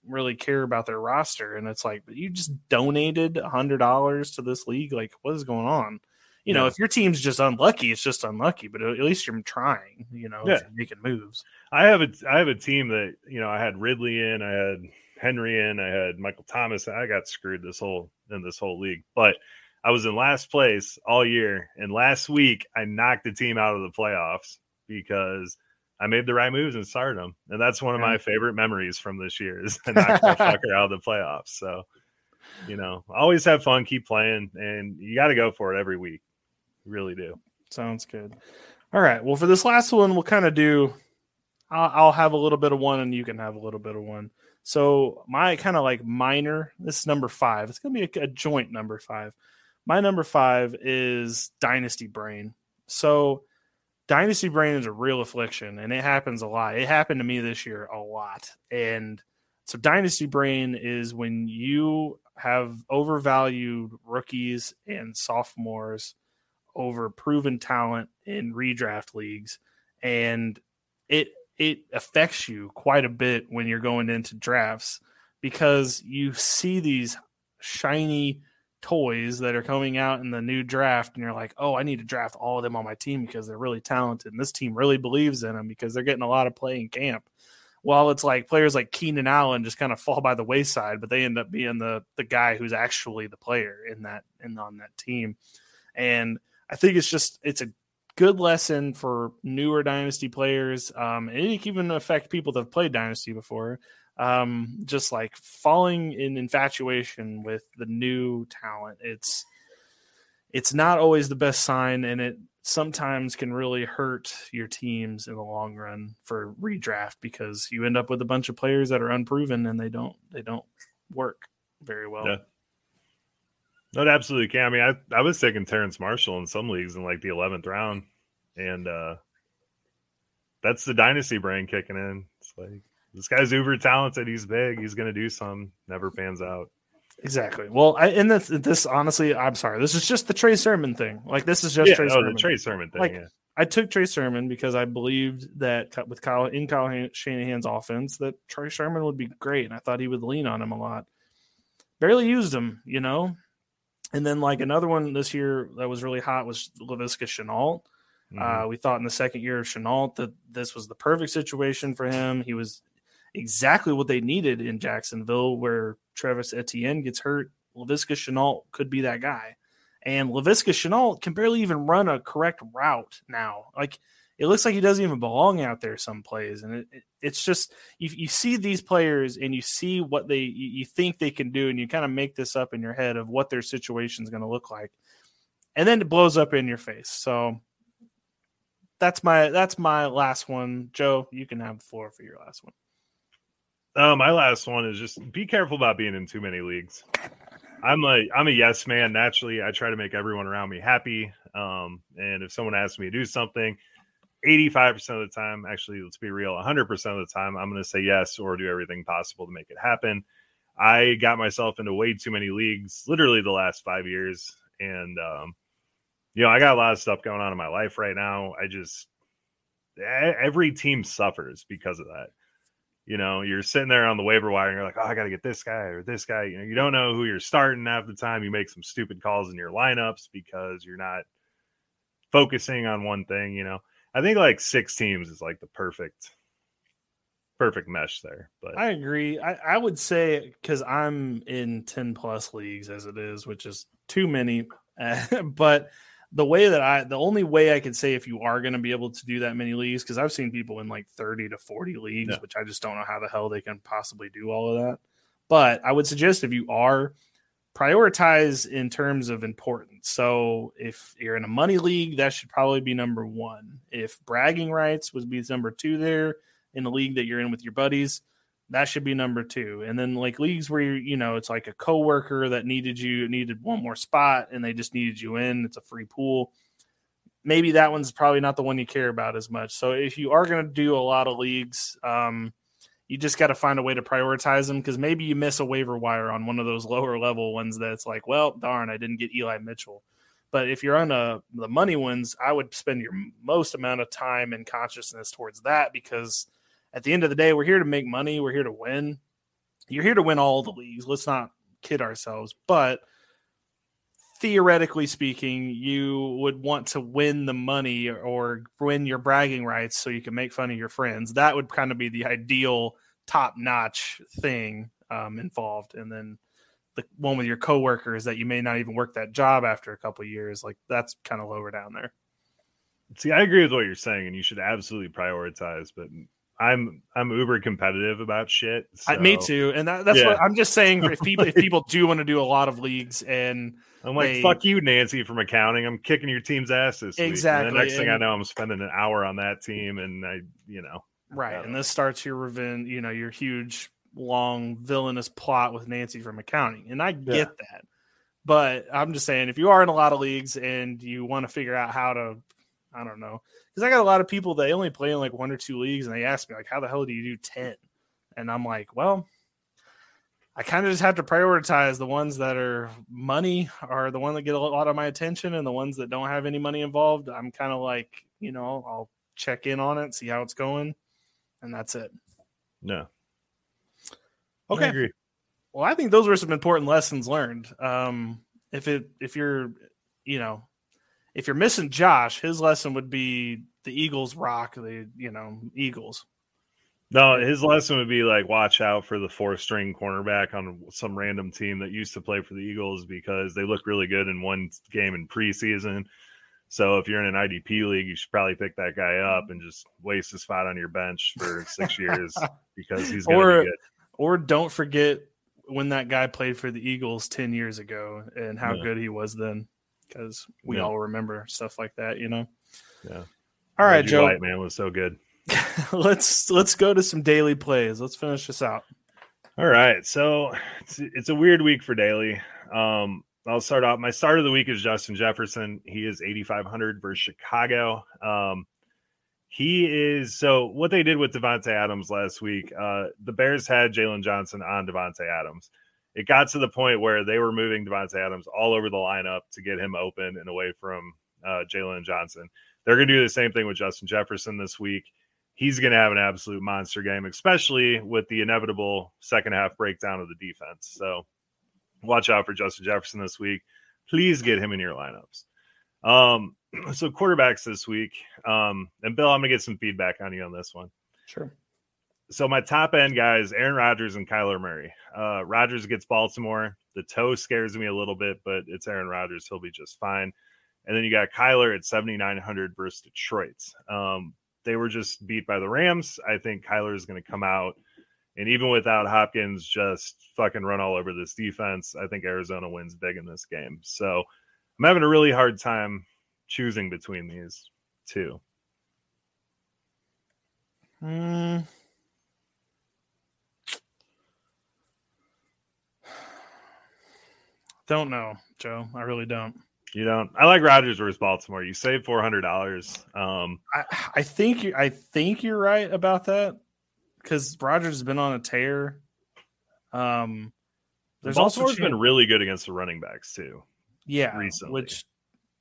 really care about their roster. And it's like, you just donated a hundred dollars to this league. Like, what is going on? You yeah. know, if your team's just unlucky, it's just unlucky. But at least you're trying. You know, yeah. making moves. I have a I have a team that you know I had Ridley in, I had Henry in, I had Michael Thomas. I got screwed this whole in this whole league, but. I was in last place all year, and last week I knocked the team out of the playoffs because I made the right moves and started them, and that's one of my favorite memories from this year is knock the fucker out of the playoffs. So, you know, always have fun, keep playing, and you got to go for it every week. You really do. Sounds good. All right. Well, for this last one, we'll kind of do. I'll, I'll have a little bit of one, and you can have a little bit of one. So my kind of like minor. This is number five. It's gonna be a, a joint number five. My number five is Dynasty Brain. So Dynasty Brain is a real affliction, and it happens a lot. It happened to me this year a lot, and so Dynasty Brain is when you have overvalued rookies and sophomores over proven talent in redraft leagues, and it it affects you quite a bit when you're going into drafts because you see these shiny toys that are coming out in the new draft and you're like oh i need to draft all of them on my team because they're really talented and this team really believes in them because they're getting a lot of play in camp while it's like players like keenan allen just kind of fall by the wayside but they end up being the the guy who's actually the player in that and on that team and i think it's just it's a good lesson for newer dynasty players. Um, and it can even affect people that have played dynasty before. Um, just like falling in infatuation with the new talent. It's it's not always the best sign, and it sometimes can really hurt your teams in the long run for redraft because you end up with a bunch of players that are unproven and they don't they don't work very well. Yeah. No, absolutely can. I mean, I, I was taking Terrence Marshall in some leagues in like the eleventh round, and uh that's the dynasty brain kicking in. It's like this guy's uber talented. He's big. He's gonna do some. Never pans out. Exactly. Well, I, in this, this honestly, I'm sorry. This is just the Trey Sermon thing. Like this is just yeah, Trey oh, Sermon. the Trey Sermon thing. Like, yeah. I took Trey Sermon because I believed that with Kyle in Kyle Shanahan's offense that Trey Sermon would be great, and I thought he would lean on him a lot. Barely used him, you know. And then like another one this year that was really hot was Laviska Shenault. Mm-hmm. Uh, we thought in the second year of Shenault that this was the perfect situation for him. He was exactly what they needed in Jacksonville, where Travis Etienne gets hurt. Laviska Shenault could be that guy. And Laviska Shenault can barely even run a correct route now. Like it looks like he doesn't even belong out there some plays. And it, it, it's just you, you see these players and you see what they you, you think they can do, and you kind of make this up in your head of what their situation is going to look like. And then it blows up in your face. So that's my that's my last one. Joe, you can have the floor for your last one. Uh, my last one is just be careful about being in too many leagues. I'm a I'm a yes man. Naturally, I try to make everyone around me happy. Um, and if someone asks me to do something, 85% of the time, actually, let's be real, 100% of the time, I'm going to say yes or do everything possible to make it happen. I got myself into way too many leagues, literally the last five years, and um, you know, I got a lot of stuff going on in my life right now. I just every team suffers because of that. You know, you're sitting there on the waiver wire and you're like, oh, I got to get this guy or this guy. You know, you don't know who you're starting half the time. You make some stupid calls in your lineups because you're not focusing on one thing. You know, I think like six teams is like the perfect, perfect mesh there. But I agree. I, I would say because I'm in 10 plus leagues as it is, which is too many. But the way that I, the only way I could say if you are going to be able to do that many leagues, because I've seen people in like 30 to 40 leagues, yeah. which I just don't know how the hell they can possibly do all of that. But I would suggest if you are, prioritize in terms of importance. So if you're in a money league, that should probably be number one. If bragging rights would be number two there in the league that you're in with your buddies, that should be number two. And then like leagues where you know it's like a coworker that needed you needed one more spot and they just needed you in. It's a free pool. Maybe that one's probably not the one you care about as much. So if you are going to do a lot of leagues, um, you just got to find a way to prioritize them because maybe you miss a waiver wire on one of those lower level ones that's like, well, darn, I didn't get Eli Mitchell. But if you're on a, the money ones, I would spend your most amount of time and consciousness towards that because – at the end of the day, we're here to make money. We're here to win. You're here to win all the leagues. Let's not kid ourselves. But theoretically speaking, you would want to win the money or win your bragging rights so you can make fun of your friends. That would kind of be the ideal top notch thing um, involved. And then the one with your coworkers that you may not even work that job after a couple years, like that's kind of lower down there. See, I agree with what you're saying, and you should absolutely prioritize. But I'm I'm uber competitive about shit. So. I, me too, and that, that's yeah. what I'm just saying. If people if people do want to do a lot of leagues, and I'm like, they, fuck you, Nancy from accounting. I'm kicking your team's ass this exactly. week. And the next and, thing I know, I'm spending an hour on that team, and I, you know, right. And this starts your revenge. You know, your huge, long, villainous plot with Nancy from accounting, and I get yeah. that. But I'm just saying, if you are in a lot of leagues and you want to figure out how to, I don't know, because I got a lot of people that only play in like one or two leagues, and they ask me like, "How the hell do you do 10? And I'm like, well, I kind of just have to prioritize the ones that are money are the one that get a lot of my attention, and the ones that don't have any money involved. I'm kind of like, you know, I'll check in on it, see how it's going, and that's it. No. Okay. I agree. Well, I think those were some important lessons learned. Um, if it if you're, you know, if you're missing Josh, his lesson would be the Eagles rock the you know Eagles. No, his lesson would be like watch out for the four string cornerback on some random team that used to play for the Eagles because they look really good in one game in preseason. So if you're in an IDP league, you should probably pick that guy up and just waste a spot on your bench for six years because he's going to be good. Or don't forget when that guy played for the Eagles 10 years ago and how yeah. good he was then because we yeah. all remember stuff like that, you know? Yeah. All right, Joe. White man was so good. let's let's go to some daily plays. Let's finish this out. All right. So it's, it's a weird week for daily. Um, I'll start off. My start of the week is Justin Jefferson. He is 8,500 versus Chicago. Um, he is so what they did with Davante Adams last week. Uh, the Bears had Jaylon Johnson on Davante Adams. It got to the point where they were moving Davante Adams all over the lineup to get him open and away from uh, Jaylon Johnson. They're going to do the same thing with Justin Jefferson this week. He's going to have an absolute monster game, especially with the inevitable second half breakdown of the defense. So watch out for Justin Jefferson this week. Please get him in your lineups. Um, so quarterbacks this week. Um, and Bill, I'm gonna get some feedback on you on this one. Sure. So my top end guys, Aaron Rodgers and Kyler Murray. Uh, Rodgers gets Baltimore. The toe scares me a little bit, but it's Aaron Rodgers. He'll be just fine. And then you got Kyler at 7,900 versus Detroit. Um, they were just beat by the Rams. I think Kyler is going to come out and even without Hopkins, just fucking run all over this defense. I think Arizona wins big in this game. So I'm having a really hard time choosing between these two. Hmm. Don't know, Joe. I really don't. You don't. I like Rodgers versus Baltimore. You save four hundred dollars. Um, I, I think you. I think you're right about that because Rodgers has been on a tear. Um, there's Baltimore's also been really good against the running backs too. Yeah, recently, which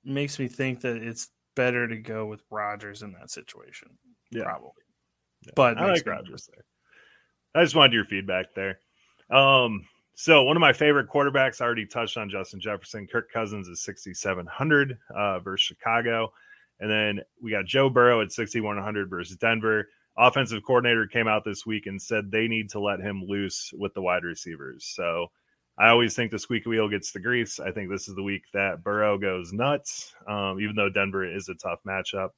makes me think that it's better to go with Rodgers in that situation. Yeah. Probably. Yeah. But I like Rodgers there. I just wanted your feedback there. Um, so one of my favorite quarterbacks, I already touched on Justin Jefferson. Kirk Cousins is 6,700 uh, versus Chicago. And then we got Joe Burrow at 6,100 versus Denver. Offensive coordinator came out this week and said they need to let him loose with the wide receivers. So I always think the squeaky wheel gets the grease. I think this is the week that Burrow goes nuts, um, even though Denver is a tough matchup.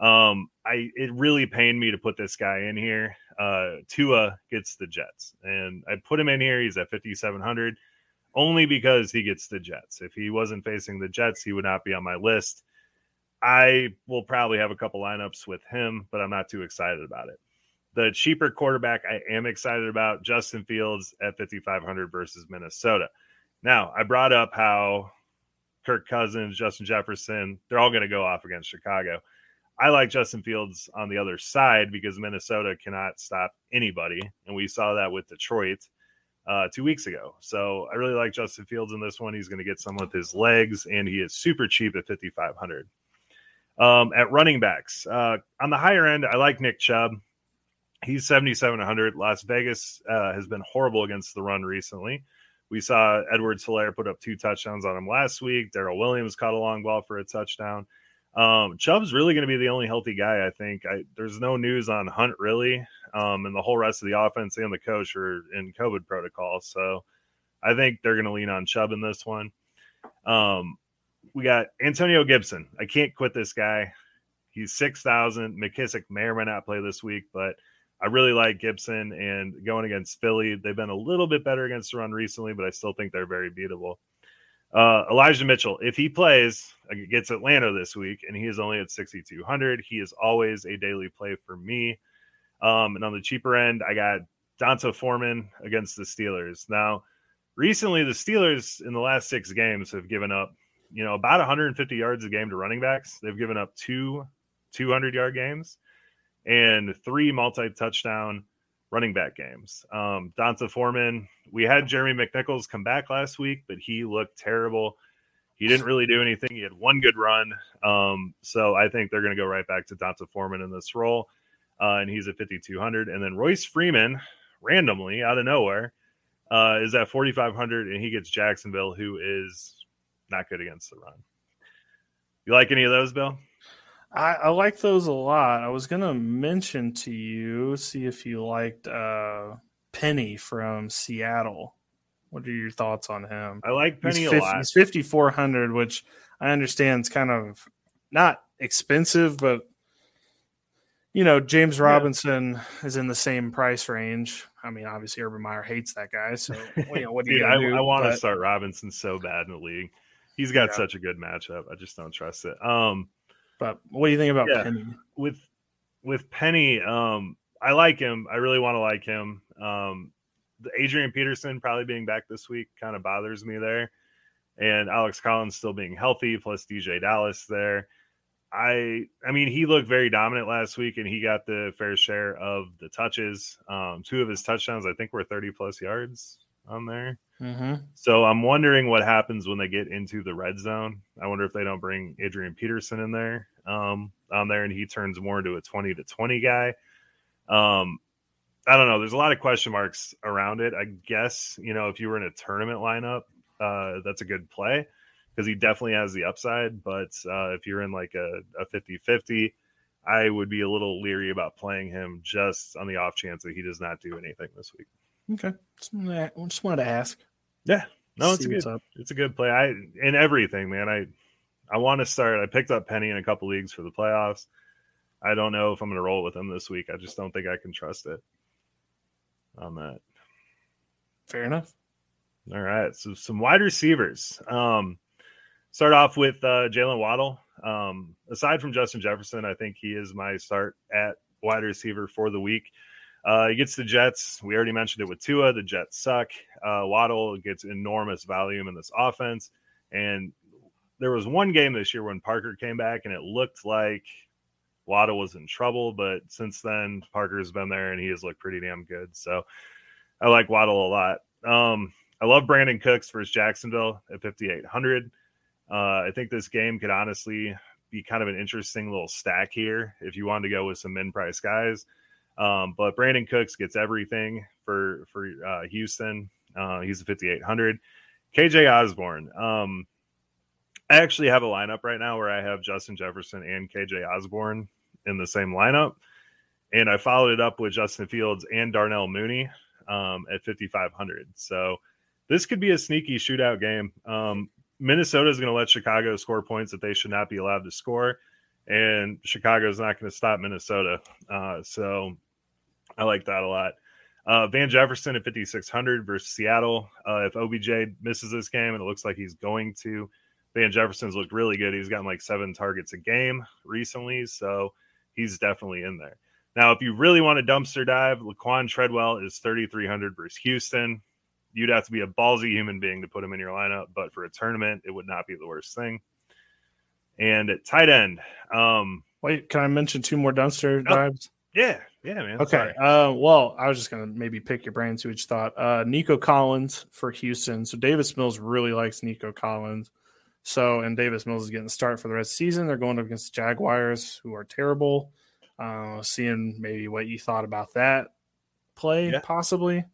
Um, I it really pained me to put this guy in here. Uh, Tua gets the Jets, and I put him in here. He's at fifty seven hundred, only because he gets the Jets. If he wasn't facing the Jets, he would not be on my list. I will probably have a couple lineups with him, but I'm not too excited about it. The cheaper quarterback I am excited about Justin Fields at 5,500 versus Minnesota. Now, I brought up how Kirk Cousins, Justin Jefferson, they're all going to go off against Chicago. I like Justin Fields on the other side because Minnesota cannot stop anybody. And we saw that with Detroit uh, two weeks ago. So I really like Justin Fields in this one. He's going to get some with his legs, and he is super cheap at 5,500. Um, at running backs, uh, on the higher end, I like Nick Chubb. He's 7,700. Las Vegas uh, has been horrible against the run recently. We saw Edward Helaire put up two touchdowns on him last week. Darrel Williams caught a long ball for a touchdown. Um, Chubb's really going to be the only healthy guy, I think. I, there's no news on Hunt really, um, and the whole rest of the offense and the coach are in COVID protocol. So I think they're going to lean on Chubb in this one. Um, we got Antonio Gibson. I can't quit this guy. He's 6,000. McKissic may or may not play this week, but I really like Gibson and going against Philly. They've been a little bit better against the run recently, but I still think they're very beatable. Uh, Elijah Mitchell, if he plays against Atlanta this week and he is only at 6,200, he is always a daily play for me. Um, and on the cheaper end, I got D'Onta Foreman against the Steelers. Now, recently, the Steelers in the last six games have given up, you know, about 150 yards a game to running backs. They've given up two 200 yard games and three multi touchdown running back games. Um, D'Onta Foreman, we had Jeremy McNichols come back last week, but he looked terrible. He didn't really do anything. He had one good run. Um, so I think they're going to go right back to D'Onta Foreman in this role. Uh, and he's at 5,200. And then Royce Freeman, randomly out of nowhere, uh, is at 4,500. And he gets Jacksonville, who is not good against the run. You like any of those, Bill? I, I like those a lot. I was gonna mention to you, see if you liked uh, Penny from Seattle. What are your thoughts on him? I like Penny he's a lot. He's fifty four hundred, which I understand is kind of not expensive, but you know James Robinson yeah. is in the same price range. I mean, obviously Urban Meyer hates that guy, so you know, what do you I, do? I want to start Robinson so bad in the league. He's got yeah. such a good matchup. I just don't trust it. Um, but what do you think about yeah. Penny? With with Penny, um, I like him. I really want to like him. Um, the Adrian Peterson probably being back this week kind of bothers me there, and Alex Collins still being healthy, plus DeeJay Dallas there. I I mean he looked very dominant last week and he got the fair share of the touches. Um, two of his touchdowns I think were 30 plus yards on there. Mm-hmm. So I'm wondering what happens when they get into the red zone. I wonder if they don't bring Adrian Peterson in there um, on there and he turns more into a 20 to 20 guy. Um, I don't know. There's a lot of question marks around it. I guess, you know, if you were in a tournament lineup, uh, that's a good play because he definitely has the upside. But uh, if you're in like a, a 50 50, I would be a little leery about playing him just on the off chance that he does not do anything this week. Okay. I just wanted to ask. Yeah. No, it's a good it's a good play. I in everything, man. I I want to start. I picked up Penny in a couple leagues for the playoffs. I don't know if I'm going to roll with him this week. I just don't think I can trust it on that. Fair enough. All right. So some wide receivers. Um, start off with uh, Jaylen Waddle. Um, aside from Justin Jefferson, I think he is my start at wide receiver for the week. Uh, he gets the Jets. We already mentioned it with Tua. The Jets suck. Uh, Waddle gets enormous volume in this offense. And there was one game this year when Parker came back and it looked like Waddle was in trouble. But since then, Parker's been there and he has looked pretty damn good. So I like Waddle a lot. Um, I love Brandin Cooks versus Jacksonville at 5,800. Uh, I think this game could honestly be kind of an interesting little stack here if you wanted to go with some min price guys. Um, but Brandin Cooks gets everything for for uh, Houston. Uh, he's a 5800. KJ Osborn. Um, I actually have a lineup right now where I have Justin Jefferson and KJ Osborn in the same lineup, and I followed it up with Justin Fields and Darnell Mooney um, at 5500. So this could be a sneaky shootout game. Um, Minnesota is going to let Chicago score points that they should not be allowed to score, and Chicago is not going to stop Minnesota. Uh, so I like that a lot. Uh, Van Jefferson at 5,600 versus Seattle. Uh, if OBJ misses this game, and it looks like he's going to, Van Jefferson's looked really good. He's gotten like seven targets a game recently, so he's definitely in there. Now, if you really want to dumpster dive, Laquan Treadwell is 3,300 versus Houston. You'd have to be a ballsy human being to put him in your lineup, but for a tournament, it would not be the worst thing. And at tight end, um, wait, can I mention two more dumpster oh, dives? Yeah, yeah, man. Okay. Uh, well, I was just gonna maybe pick your brain, see what you thought. Uh, Nico Collins for Houston. So Davis Mills really likes Nico Collins. So and Davis Mills is getting the start for the rest of the season. They're going up against the Jaguars, who are terrible. Uh, seeing maybe what you thought about that play, yeah. possibly.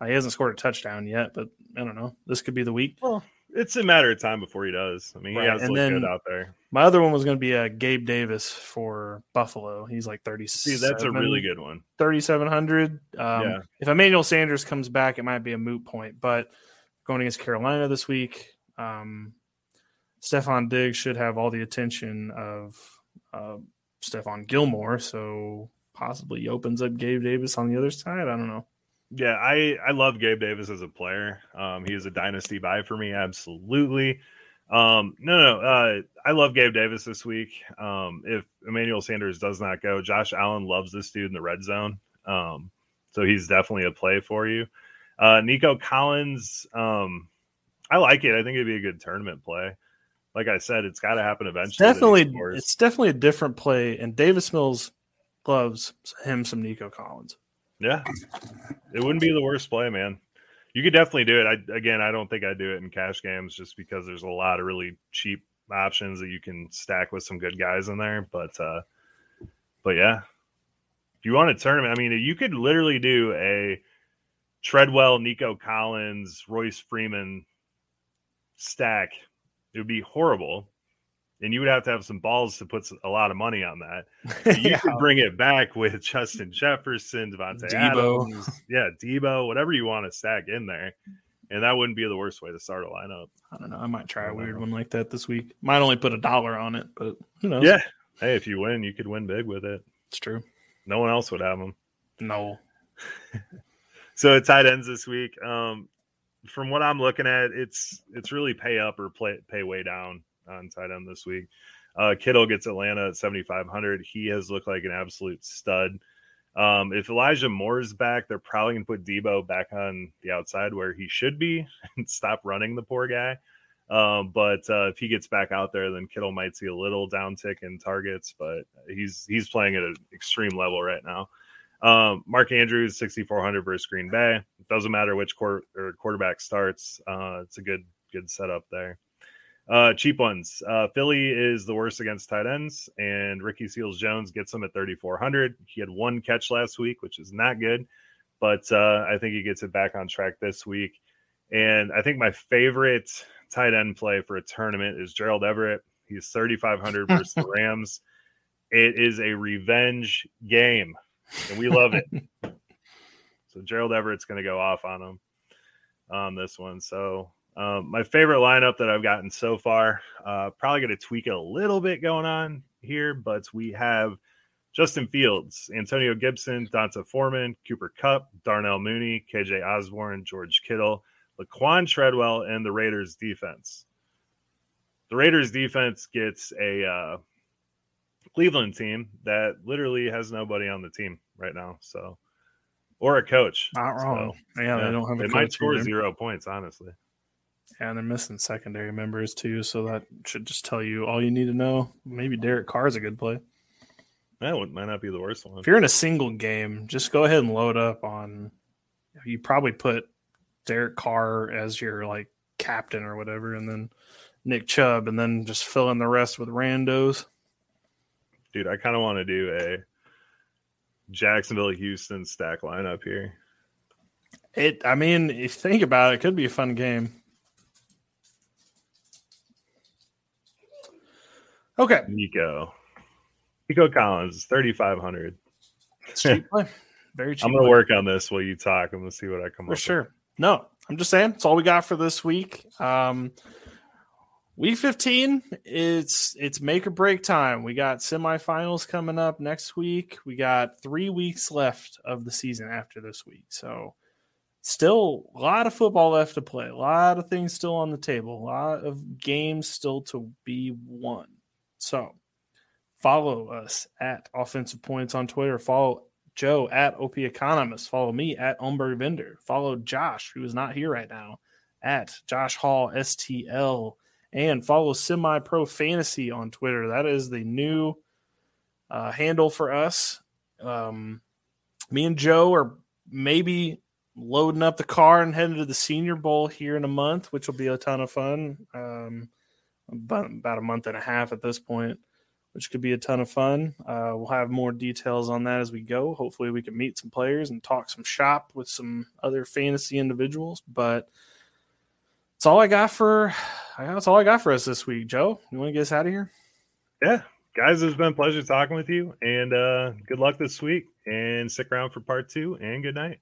Uh, he hasn't scored a touchdown yet, but I don't know. This could be the week. Well, it's a matter of time before he does. I mean, right. he has and looked good out there. My other one was going to be a uh, Gabe Davis for Buffalo. He's like thirty. See, that's a really good one. Thirty seven hundred. Um, yeah. If Emmanuel Sanders comes back, it might be a moot point. But going against Carolina this week, um, Stefon Diggs should have all the attention of uh, Stephon Gilmore, so possibly he opens up Gabe Davis on the other side. I don't know. Yeah, I I love Gabe Davis as a player. Um, he is a dynasty buy for me, absolutely. Um, no, no, uh, I love Gabe Davis this week. Um, if Emmanuel Sanders does not go, Josh Allen loves this dude in the red zone. Um, so he's definitely a play for you. Uh, Nico Collins, um, I like it. I think it'd be a good tournament play. Like I said, it's got to happen eventually. It's definitely, it's definitely a different play, and Davis Mills loves him some Nico Collins. Yeah, it wouldn't be the worst play, man. You could definitely do it. I again, I don't think I'd do it in cash games just because there's a lot of really cheap options that you can stack with some good guys in there. But uh, but yeah, if you want a tournament, I mean, you could literally do a Treadwell, Nico Collins, Royce Freeman stack. It would be horrible and you would have to have some balls to put a lot of money on that. You yeah. could bring it back with Justin Jefferson, Davante Deebo. Adams, yeah, Deebo, whatever you want to stack in there, and that wouldn't be the worst way to start a lineup. I don't know. I might try a weird one like that this week. Might only put a dollar on it, but who knows? Yeah. Hey, if you win, you could win big with it. It's true. No one else would have them. No. so tight ends this week. Um, from what I'm looking at, it's it's really pay up or play pay way down on tight end this week. Uh, Kittle gets Atlanta at 7,500. He has looked like an absolute stud. Um, if Elijah Moore's back, they're probably going to put Deebo back on the outside where he should be and stop running the poor guy. Um, but uh, if he gets back out there, then Kittle might see a little downtick in targets, but he's he's playing at an extreme level right now. Um, Mark Andrews, 6,400 versus Green Bay. It doesn't matter which quarter, quarterback starts. Uh, it's a good good setup there. Uh, cheap ones. Uh, Philly is the worst against tight ends, and Ricky Seals Jones gets them at 3,400. He had one catch last week, which is not good, but uh, I think he gets it back on track this week. And I think my favorite tight end play for a tournament is Gerald Everett. He's 3,500 versus the Rams. It is a revenge game, and we love it. so Gerald Everett's going to go off on him on this one. So um, my favorite lineup that I've gotten so far, uh, probably going to tweak it a little bit going on here, but we have Justin Fields, Antonio Gibson, D'Onta Foreman, Cooper Kupp, Darnell Mooney, KJ Osborn, George Kittle, Laquan Treadwell, and the Raiders defense. The Raiders defense gets a uh, Cleveland team that literally has nobody on the team right now. So, or a coach. Not wrong. So, yeah, yeah, they don't have. they might score either. zero points, honestly. And they're missing secondary members too, so that should just tell you all you need to know. Maybe Derek Carr is a good play. That might not be the worst one. If you're in a single game, just go ahead and load up on. You probably put Derek Carr as your like captain or whatever, and then Nick Chubb, and then just fill in the rest with randos. Dude, I kind of want to do a Jacksonville Houston stack lineup here. It, I mean, if you think about it, it could be a fun game. Okay. Nico. Nico Collins, 3,500. Cheap play. Very cheap. I'm going to work on this while you talk. I'm going to see what I come up with. for up sure. With. No, I'm just saying. It's all we got for this week. Um, week 15, it's it's make or break time. We got semifinals coming up next week. We got three weeks left of the season after this week. So still a lot of football left to play. A lot of things still on the table. A lot of games still to be won. So follow us at Offensive Points on Twitter. Follow Joe at OP Economist. Follow me at Hombre Vender. Follow Josh, who is not here right now, at Josh Hall STL. And follow Semi Pro Fantasy on Twitter. That is the new uh, handle for us. Um, me and Joe are maybe loading up the car and heading to the Senior Bowl here in a month, which will be a ton of fun. Um, about, about a month and a half at this point, which could be a ton of fun. Uh, we'll have more details on that as we go. Hopefully, we can meet some players and talk some shop with some other fantasy individuals. But that's all I got for. That's all I got for us this week. Joe, you want to get us out of here? Yeah, guys, it's been a pleasure talking with you, and uh, good luck this week. And stick around for part two. And good night.